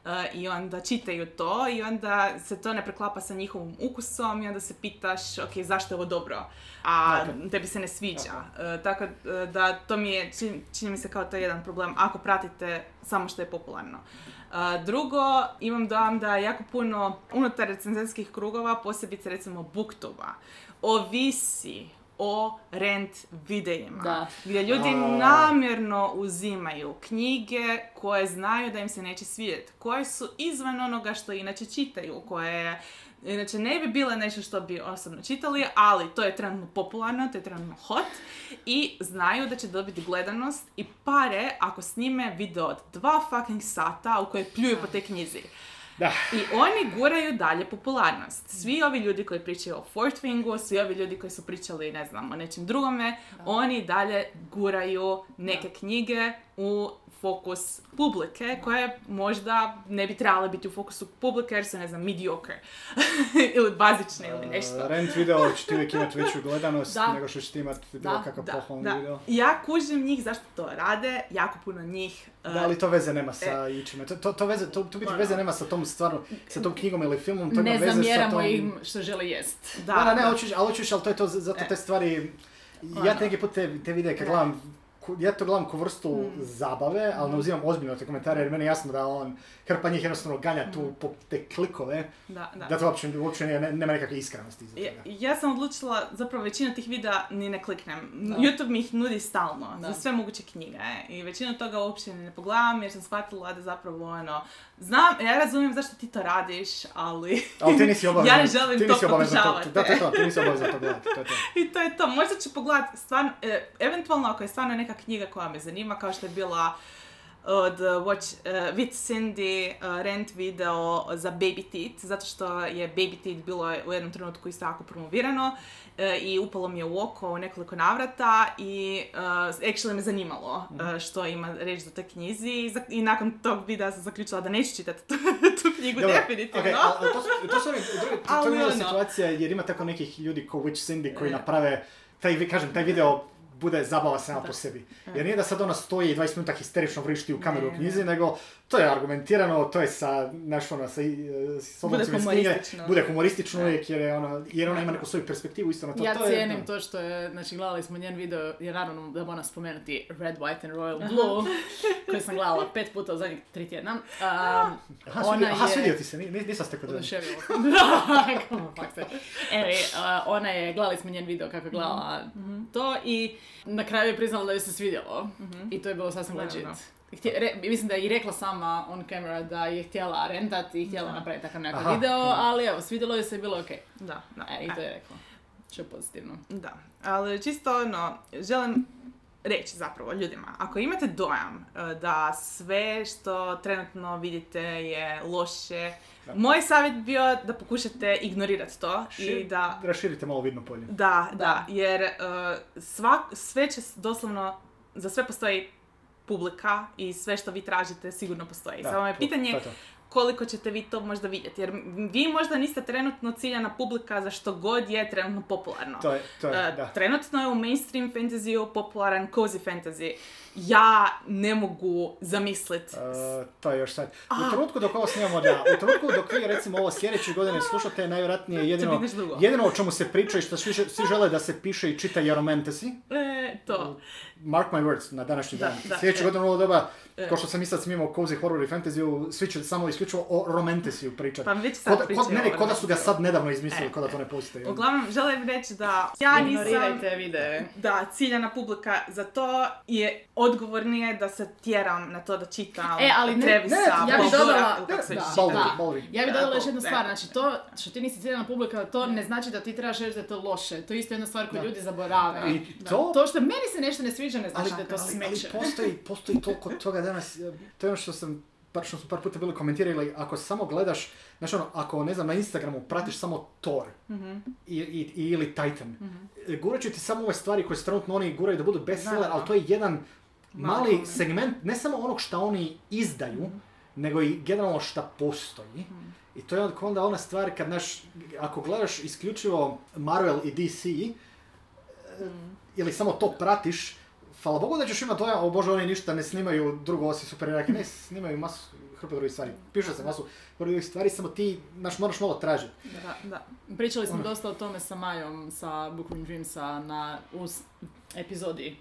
E, I onda čitaju to i onda se to ne preklapa sa njihovim ukusom i onda se pitaš, ok, zašto je ovo dobro? A tebi se ne sviđa. E, tako e, da to mi je, čini, čini mi se kao to je jedan problem ako pratite samo što je popularno. Uh, drugo, imam dojam da jako puno unutar recenzentskih krugova, posebice recimo booktuba, ovisi o rent videima. Da. Gdje ljudi namjerno uzimaju knjige koje znaju da im se neće svidjeti, koje su izvan onoga što inače čitaju, koje inače ne bi bile nešto što bi osobno čitali, ali to je trenutno popularno, to je trenutno hot i znaju da će dobiti gledanost i pare ako snime video od dva fucking sata u koje pljuju po te knjizi. Da. I oni guraju dalje popularnost. Svi ovi ljudi koji pričaju o Fort Wingu, svi ovi ljudi koji su pričali, ne znam, o nečem drugome, oni dalje guraju neke knjige u fokus publike koje možda ne bi trebale biti u fokusu publike jer su, ne znam, mediocre ili bazične ili nešto. Uh, rent video će ti uvijek imati veću gledanost Da. nego što će ti imati bilo Da, kakav Da, pohvalni da. video. Ja kužim njih zašto to rade, jako puno njih. uh, Da, ali to veze nema sa ičime. To, to, to veze, to, to biti Ono. veze nema sa tom stvarno, sa tom knjigom ili filmom, to Ne zamjeramo tom... im što žele jest. da, Da, da, ne, da. hoćeš, ali hoćeš, ali to je to, zato E. te stvari, Ono. ja te neki put te, te videe kad Da. gledam, ja to gledam ko vrstu Mm. zabave, ali ne uzimam ozbiljno te komentare jer meni je jasno da on, hrpa njih jednostavno ganja Mm. tu po te klikove, da, da. da to uopće, uopće ne- nema nekakve iskrenosti iza Ja, toga. ja sam odlučila, zapravo većina tih videa ni ne kliknem. Da. YouTube mi ih nudi stalno, Da. za sve moguće knjige. I većinu toga uopće ne pogledam jer sam shvatila da zapravo ono, znam, ja razumijem zašto ti to radiš, ali... Ali ti nisi obavezan, ja ne želim ti to nisi to, podržavati. da, to je to, ti nisi obavezan to gledati, to je to. I to je to. Možda ću pogledat stvarno, e, eventualno ako je stvarno neka knjiga koja me zanima, kao što je bila od uh, Watch, uh, with Cindy uh, rent video za Baby Teeth, zato što je Baby Teeth bilo u jednom trenutku isto jako promovirano e, i upalo mi je u oko u nekoliko navrata i uh, actually me zanimalo uh, što ima reći za toj knjizi i, za- i nakon tog videa sam zaključila da neću čitati tu, tu knjigu Dobro, definitivno. okej, ali- ali to, to su to, to ono. situacija jer ima tako nekih ljudi ko Witch Cindy koji E. naprave, taj, kažem, taj video bude zabava sama Da. po sebi. Jer nije da sad ona stoji i 20 minuta histerično vrišti u kameru u knjizi, nego to je argumentirano, to je sa, znaš, ono, sa, s Bude humoristično. bude humoristično Da. uvijek jer, je ono, jer ona ima neku svoju perspektivu isto na to. Ja to je, cijenim da. to što je, znači gledali smo njen video, jer naravno da moram spomenuti Red, White and Royal Blue, koji sam gledala pet puta u zadnjih tri tjedna. Um, Aha, ona aha, je- svidio ti se, ni- ni- nisam ste kod. Anyway, uh, ona je, gledali smo njen video kako je gledala to i na kraju je priznala da joj se svidjelo. I to je bilo sasvim legit. Htje- re- mislim da je i rekla sama on camera da je htjela rentat i htjela Da. napraviti takav nekakav Aha. video, ali evo, svidjelo joj se i bilo ok. Da, da. E, I to je rekla. Što je pozitivno. Da, ali čisto ono, želim reći zapravo ljudima, ako imate dojam e, da sve što trenutno vidite je loše, Da. moj savjet bio da pokušate ignorirati to i Šir- da Raširite malo vidno polje. da, da, Da. jer e, svak, sve će doslovno, za sve postoji publika i sve što vi tražite sigurno postoji. Da, Samo je pitanje to to. Koliko ćete vi to možda vidjeti, jer vi možda niste trenutno ciljana publika za što god je trenutno popularno. To je, to je, E, da. Trenutno je u mainstream fantasy popularan cozy fantasy. Ja ne mogu zamislit. Uh, to je još sad. U trenutku dok ovo snimamo, da, u trenutku dok vi recimo ovo sljedeće godine slušate, najvjerojatnije jedino, jedino o čemu se priča i što svi, svi žele da se piše i čita je. E, to. Mark my words, na današnji Da, dan. da, Sljedeće e. godine ovo doba, E. kao što sam mi sad snimao cozy horror i fantasy, svi će samo isključivo o romantasy pričati. Pa već sad Kod, ne, ne, o kod da su ga sad nedavno izmislili, E, kod da to ne postoji. Uglavnom, želim reći da ja nisam videe. da ciljana publika za to je odgovornije da se tjeram na to da čitam E, ali ne- Trevisa, ne, ja bih Bogora, dodala-. Ja bih Da, dodala još jednu stvar, znači to što ti nisi ciljena publika, to ne znači da ti trebaš reći da je to loše. To je isto jedna stvar koju ljudi zaborave. I to, To što meni se nešto ne sviđa ne znači ali, da je to ali, ali smeće. postoji, postoji toliko toga danas, e, to je ono što sam par, što smo par puta bili komentirali, ako samo gledaš, znači ono, ako ne znam, na Instagramu pratiš samo Thor Mhm. i, i, i- ili Titan, mm gurat će ti samo ove stvari koje se trenutno oni guraju da budu bestseller, ali to je jedan mali Malo. segment, ne samo onog šta oni izdaju, nego i generalno šta postoji. I to je onda- ona stvar kad naš, ako gledaš isključivo Marvel i DC, e, ili samo to pratiš, hvala Bogu da ćeš imati dojam, o Bože, oni ništa ne snimaju drugo osim superjunake, ne, snimaju masu hrpe drugih stvari. Piše se masu drugih stvari, samo ti, znaš, moraš malo tražiti. Da, da. Pričali smo dosta o tome sa Majom, sa Bookroom Dreamsa na, u s- epizodi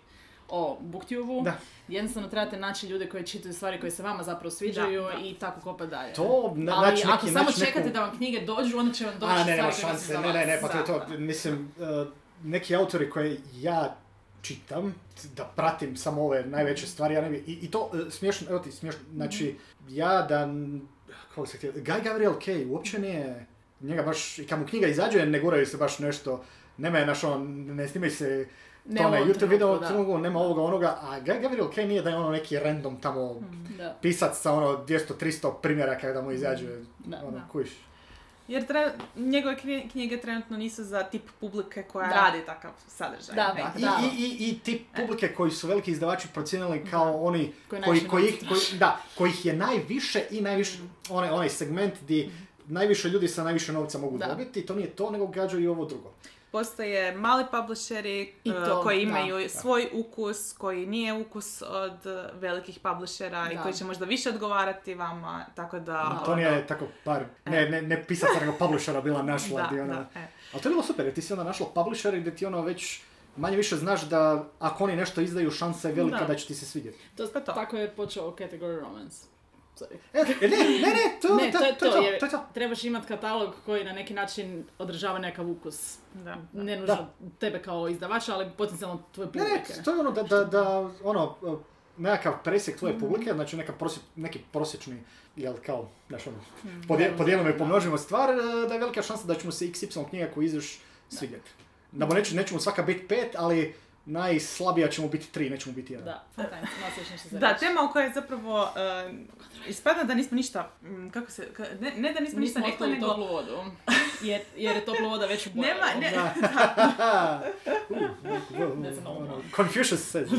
o Booktube-u. Da. Jednostavno trebate naći ljude koji čitaju stvari koje se vama zapravo sviđaju Da, da. i tako kopa dalje. To, na, Ali neki, ako samo neku- čekate da vam knjige dođu, onda će vam doći A, ne, nema šanse, ne, ne, ne, pa to je to, mislim, uh, neki autori koje ja čitam, da pratim samo ove najveće stvari, ja ne bi, i, i to uh, smiješno, evo ti smiješno, znači, ja da, kako se htio, Guy Gabriel Kay uopće nije, njega baš, i kad mu knjiga izađe, ne guraju se baš nešto, nema je, znaš, on, ne snimaju se to na YouTube video, trenutku, nema ovoga, onoga, a Guy Gabriel Kay nije da je ono neki random tamo Da. pisac sa ono 200-300 primjeraka da mu izađe, Da. ono, Da. kuš. Jer tre- njegove knjige trenutno nisu za tip publike koja Da. radi takav sadržaj. Da, da. I, i, i, i ti publike koji su veliki izdavači procijenili kao oni Koji koji, koji, da, kojih je najviše i najviše, onaj, onaj segment gdje najviše ljudi sa najviše novca mogu Da. dobiti, to nije to, nego gađaju i ovo drugo. Postoje mali publisheri I to, koji da. imaju svoj ukus, koji nije ukus od velikih publishera i Da. koji će možda više odgovarati vama, tako da... to ono, nije tako par, ne, ne, ne pisaca, nego publishera bila našla. Da, da, e. Ali to je bilo super, jer ti si onda našla publisher gdje ti ono već manje više znaš da ako oni nešto izdaju, šansa je velika Da. da, će ti se svidjeti. To, Pa to. Tako je počeo category romance. Sorry. E, ne, ne, ne, to, Ne, to, to je to, to, to je to. trebaš imati katalog koji na neki način održava nekakav ukus. Da. Ne nužno tebe kao izdavača, ali potencijalno tvoje Ne, publike. ne, to je ono da, da, da ono, nekakav presjek tvoje publike, znači neka prosje- neki prosječni, jel kao, znaš ono, podije- podijelimo i pomnožimo stvar, e, da je velika šansa da će mu se XY knjiga koju izveš svidjeti. Da mu neće, neće mu svaka biti pet, ali najslabija će mu biti tri, neće mu biti jedan. Da, Da, tema u kojoj je zapravo uh, ispada da nismo ništa, mm, kako se, ka- ne, ne da nismo ništa Nismo rekli, otkrili nego toplu vodu. Jer, jer je topla voda već u. Nema, ne, Ne znam, Ono. Confucius says.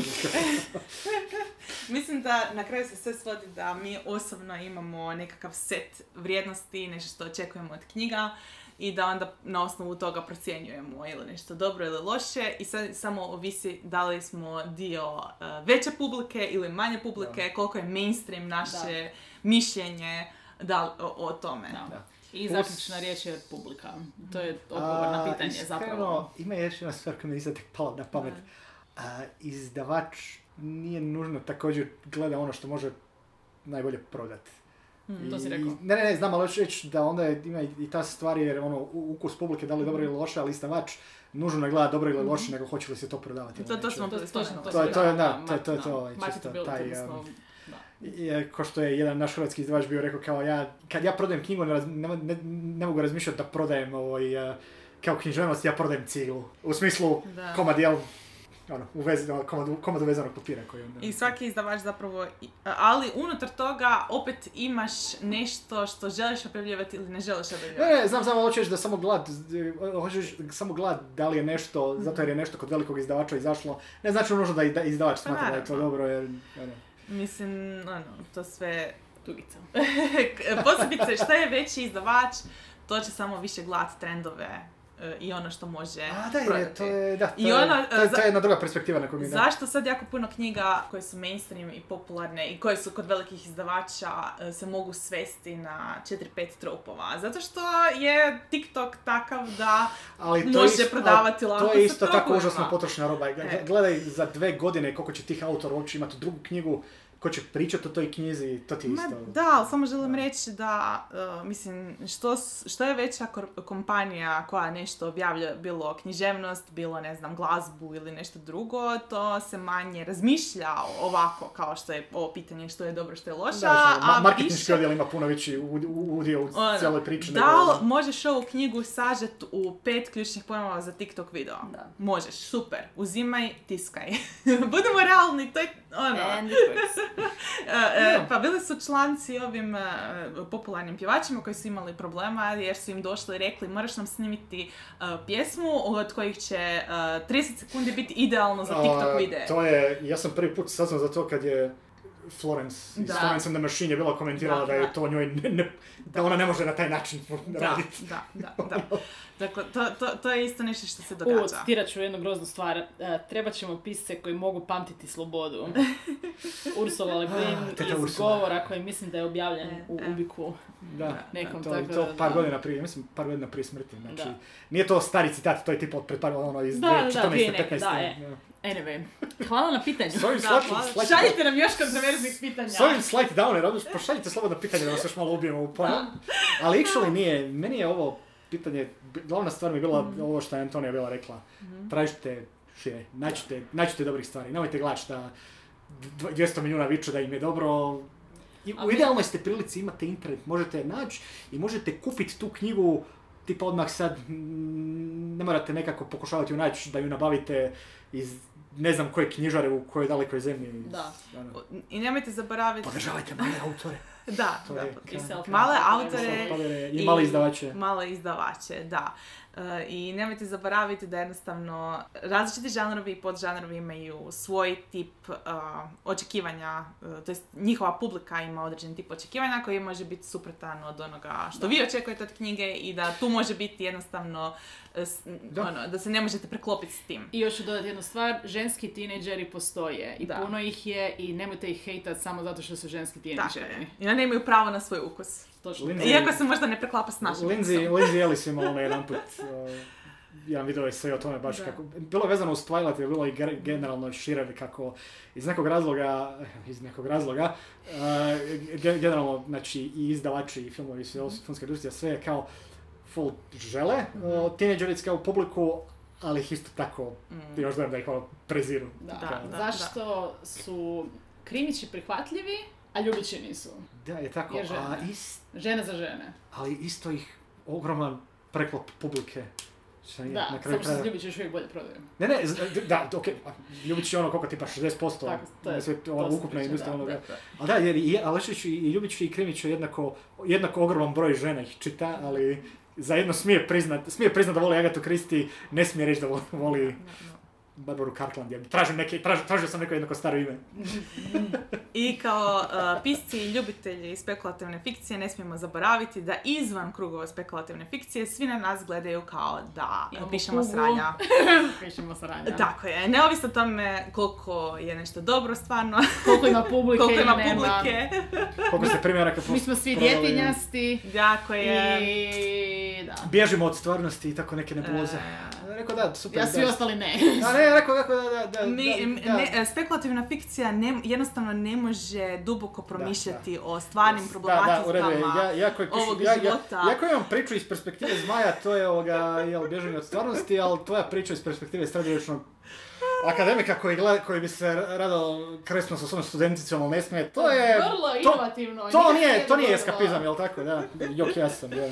Mislim da na kraju se sve svodi da mi osobno imamo nekakav set vrijednosti, nešto što očekujemo od knjiga i da onda na osnovu toga procjenjujemo ili nešto dobro ili loše i sad samo ovisi da li smo dio uh, veće publike ili manje publike, koliko je mainstream naše mišljenje da, li- o, o tome. Da. Da. I zaključna riječ je publika. To je odgovor na A, pitanje iskreno, zapravo. Ima još jedna stvar koja mi tek pala na pamet. A, izdavač nije nužno također gleda ono što može najbolje prodati. Mm, to si rekao. Ne, ne, ne, znam, ali reći da onda je, ima i, ta stvar jer ono, u- ukus publike da li je dobro ili loše, ali izdavač nužno ne gleda dobro ili loše, nego hoće li se to prodavati. To- to smo To, to, točno, to, To je- to je, da, to je- to je to, ovaj, čisto taj, odnosno, um, e, ko što je jedan naš hrvatski izdavač bio rekao kao ja, kad ja prodajem knjigu ne, raz- ne, ne, ne mogu razmišljati da prodajem ovaj, eh, kao književnost, ja prodajem ciglu. U smislu Da. komad jel, ono, u vezi, ono, komad, komad uvezanog papira koji onda... I svaki izdavač zapravo, ali unutar toga opet imaš nešto što želiš objavljivati ili ne želiš objavljivati. Ne, ne, znam, hoću reći da samo glad, hoću reći samo glad da li je nešto, zato jer je nešto kod velikog izdavača izašlo, ne znači nužno da izdavač Pa smatra da je to dobro, jer, ono, Mislim, ono, to sve... Tugica. Posebice, što je veći izdavač, to će samo više gledat trendove i ono što može A, da, je, to je, da, to, I je, ono, to, je, to je jedna druga perspektiva na koju mi da. Zašto sad jako puno knjiga koje su mainstream i popularne i koje su kod velikih izdavača e, se mogu svesti na 4-5 tropova? Zato što je TikTok takav da Ali to može isto- prodavati lako To je isto tako užasno potrošna roba. Gle- E. Gledaj za dve godine koliko će tih autora uopće imati drugu knjigu, ko će pričati o toj knjizi, to ti Ma isto. da, ali samo želim reći da, uh, mislim, što, što je veća kor- kompanija koja nešto objavlja, bilo književnost, bilo, ne znam, glazbu ili nešto drugo, to se manje razmišlja ovako, kao što je ovo pitanje što je dobro, što je loše, Da, ma- a marketinški više... odjel ima puno veći udio u Ono, cijeloj priči. Da nego- ono. možeš ovu knjigu sažet u pet ključnih pojmova za TikTok video? Da. Možeš, super. Uzimaj, tiskaj. Budemo realni, to je ono... And it works. E, e, pa bili su članci ovim e, popularnim pjevačima koji su imali problema jer su im došli i rekli moraš nam snimiti e, pjesmu od kojih će e, 30 sekundi biti idealno za TikTok videe. To je, ja sam prvi put saznao za to kad je Florence iz Da. Florence and the Machine je bila komentirala Da, da, je da. to njoj ne, ne- da ona ne može na taj način Da, raditi. da, da, da. Dakle, to, to, to je isto nešto što se U, događa. citirat ću jednu groznu stvar. E, trebat ćemo pisce koji mogu pamtiti slobodu. Ursula Le Guin Ah, iz Ursula. govora koji mislim da je objavljen E, u e. Ubiku. Da, Nekom to, tako to da- par da. godina prije, mislim par godina prije smrti. Znači, Da. nije to stari citat, to je tipo od pred par ono iz Da, da, da, 2014. prije neke, 15. da, e. Anyway, hvala na pitanju. S ovim Šaljite nam još kontroverznih pitanja. s ovim slide downer, odnosno pošaljite slobodno pitanje da vas još malo ubijemo u plan. Ali actually nije, meni je ovo pitanje, glavna stvar mi je bila Mhm. ovo što je Antonija bila rekla. Tražite šire, naćite, naćite dobrih stvari, nemojte gledati šta dv- 200 milijuna viču da im je dobro. I, u idealnoj ste prilici, imate internet, možete je naći i možete kupiti tu knjigu tipa odmah sad, mm, ne morate nekako pokušavati ju naći da ju nabavite iz ne znam koje knjižare u kojoj dalekoj zemlji. Da. Ono, I nemojte zaboraviti... Podržavajte male autore. Da, To da. je- I Male autore Padere I mali izdavače. Male izdavače, da. I nemojte zaboraviti da jednostavno različiti žanrovi i podžanrovi imaju svoj tip e, očekivanja, e, to jest njihova publika ima određen tip očekivanja koji može biti suprotan od onoga što vi očekujete od knjige i da tu može biti jednostavno s- Da. ono, da se ne možete preklopiti s tim. I još ću dodati jednu stvar, ženski tinejdžeri postoje i Da. puno ih je i nemojte ih hejtat samo zato što su ženski Tako tinejdžeri. je. I oni imaju pravo na svoj ukus. Točno. Lindsay- Iako se možda ne preklapa s našim Lindsay. Lindsay Ellis imala ono jedan put uh, jedan video sve o tome baš Da. kako, bilo je vezano uz Twilight, je bilo i generalno šire kako iz nekog razloga, iz nekog razloga, uh, ge- generalno, znači i izdavači i filmovi i sve, filmska industrija, sve je kao full žele, uh, tineđerice kao publiku, ali ih isto tako, Mm. još znam da ih ono preziru. Da. Da, da, Zašto su krimići prihvatljivi, a ljubići nisu? Da, je tako, Je žena. a ist, Žene za žene. ali isto ih ogroman preklop publike. Šta nije, Da, na kraju samo što se ljubići još uvijek bolje prodaju. Ne, ne, da, ok, Ljubić je ono koliko tipa 60% Tako, to je- sve, to se ukupna industrija da, onoga. Ali da, jer i Alešić i Ljubić i Krimić je jednako, jednako ogroman broj žena ih čita, ali zajedno smije priznat, smije priznat da voli Agatu Kristi, ne smije reći da vo- voli Barbaru Cartland. Ja tražim neke, tražio, tražio sam neko jednako staro ime. I kao uh, pisci i ljubitelji spekulativne fikcije ne smijemo zaboraviti da izvan krugova spekulativne fikcije svi na nas gledaju kao da Imamo pišemo kugu. sranja. Pišemo sranja. Tako je, neovisno o tome koliko je nešto dobro stvarno, Koliko ima publike koliko ima publike. Koliko se primjeraka Mi smo svi djetinjasti. Jako je... I da. Bježimo od stvarnosti i tako neke nebuloze. E, Rekao da, super. Ja svi da. ostali ne. A ne, rekao kako da, da, da, Mi, da, ne, e, spekulativna fikcija ne, jednostavno ne može duboko promišljati da. o stvarnim Da, da, u redu je. problematikama. Ja, ja, koji pišu- ovog ja, ja, života. ja koji imam priču iz perspektive zmaja, to je ovoga, jel, bježanje od stvarnosti, ali tvoja priča iz perspektive srednjovječnog akademika koji, gleda, koji bi se rado kresno sa svojom studenticom, ali ne smije, to je... Vrlo to, inovativno. to nije, to nije eskapizam, jel tako, da? Jok, ja sam, da.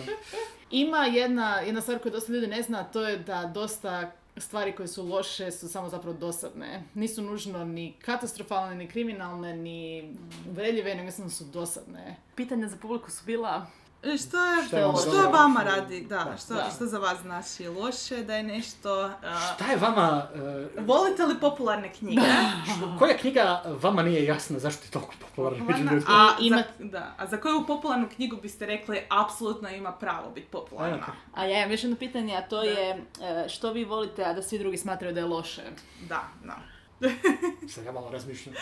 Ima jedna, jedna stvar koju dosta ljudi ne zna, to je da dosta stvari koje su loše su samo zapravo dosadne. Nisu nužno ni katastrofalne, ni kriminalne, ni uvredljive, nego da su dosadne. Pitanja za publiku su bila... E, Što je, Šta je vama što dobro? vama radi, da, Da, što, da. što za vas znači loše, da je nešto... uh, Šta je vama, uh, volite li popularne knjige? koja knjiga vama nije jasna zašto je toliko popularna Popularna, a, ima- za, da, a za koju popularnu knjigu biste rekli apsolutno ima pravo biti popularna? A ja imam još jedno pitanje, a to je e, što vi volite, a da svi drugi smatraju da je loše? Da, da. Sad ja malo razmišljam.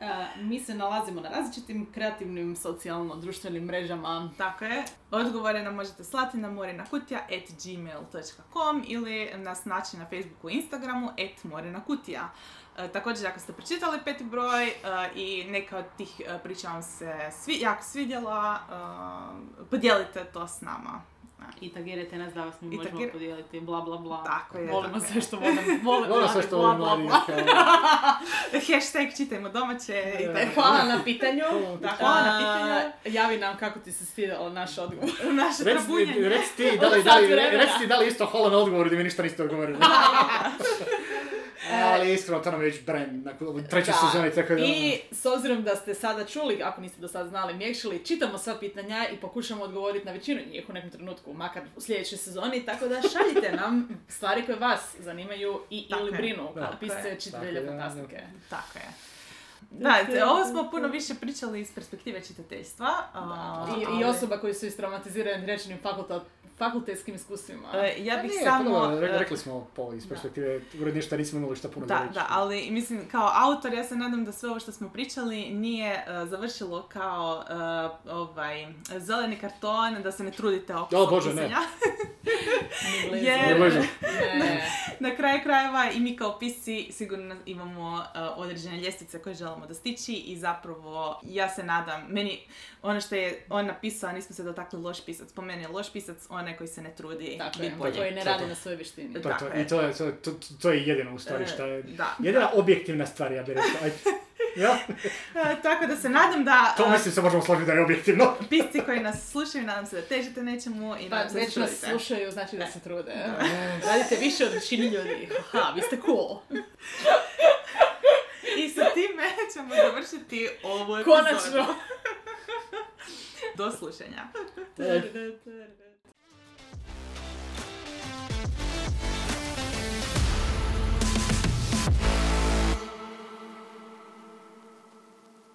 E, mi se nalazimo na različitim kreativnim, socijalno-društvenim mrežama. Tako je. Odgovore nam možete slati na morenakutija.gmail.com ili nas naći na Facebooku i Instagramu at morenakutija. E, također, ako ste pročitali peti broj e, i neka od tih priča vam se svi, jako svidjela, podijelite to s nama. I tagirajte nas da vas mi I možemo tagir- podijeliti, bla bla bla. Tako je, Volimo sve što volim, volim, Ono sve što volim mladi. kao- Hashtag čitajmo domaće i tako. Hvala na pitanju. Da, hvala na pitanju. Javi nam kako ti se svidjelo naš odgovor. Naše Reci, trabunjanje. reci ti da li, da reci ti da li isto hvala na odgovoru da mi ništa niste odgovorili. Ali iskreno, to nam je već brand, nakon treće sezone, tako da... I s obzirom da ste sada čuli, ako niste do sada znali, miješali, čitamo sva pitanja i pokušamo odgovoriti na većinu njih u nekom trenutku, makar u sljedećoj sezoni, tako da šaljite nam stvari koje vas zanimaju i Tako ili je. brinu, kao pisce da, fantastike. Tako je. Da, te- ovo smo puno više pričali iz perspektive čitateljstva. a, I, I ali- osoba koji su istraumatizirani rečenim fakulta, fakultetskim iskustvima. E, ja Pa bih nije, samo... puno, re- e, rekli smo pol iz perspektive, uredno ništa nismo imali šta puno Da, reći. da, ali mislim kao autor ja se nadam da sve ovo što smo pričali nije e, završilo kao e, ovaj zeleni karton, da se ne trudite oko O, Bože, ne. jer- Ne. Ne. Na kraju krajeva i mi kao pisci sigurno imamo e, određene ljestvice koje želimo dostići i zapravo ja se nadam, meni ono što je on napisao, nismo se dotakli loš pisac, po meni je loš pisac onaj koji se ne trudi Tako biti bolji. koji ne radi na svojoj vještini. To, je to, I je. to je, to, to, to je jedino u stvari E, šta je... Da. Jedina objektivna stvar, ja bih rekao. Ajde. Ja, E, tako da se nadam da to e, mislim se možemo složiti da je objektivno. pisci koji nas slušaju, nadam se da težite nečemu i Pa nadam se da već se nas slušaju, znači da se trude. Radite više od većini ljudi. Haha, vi ste cool. I sa time ćemo završiti ovu epizodu. Konačno! Do slušanja.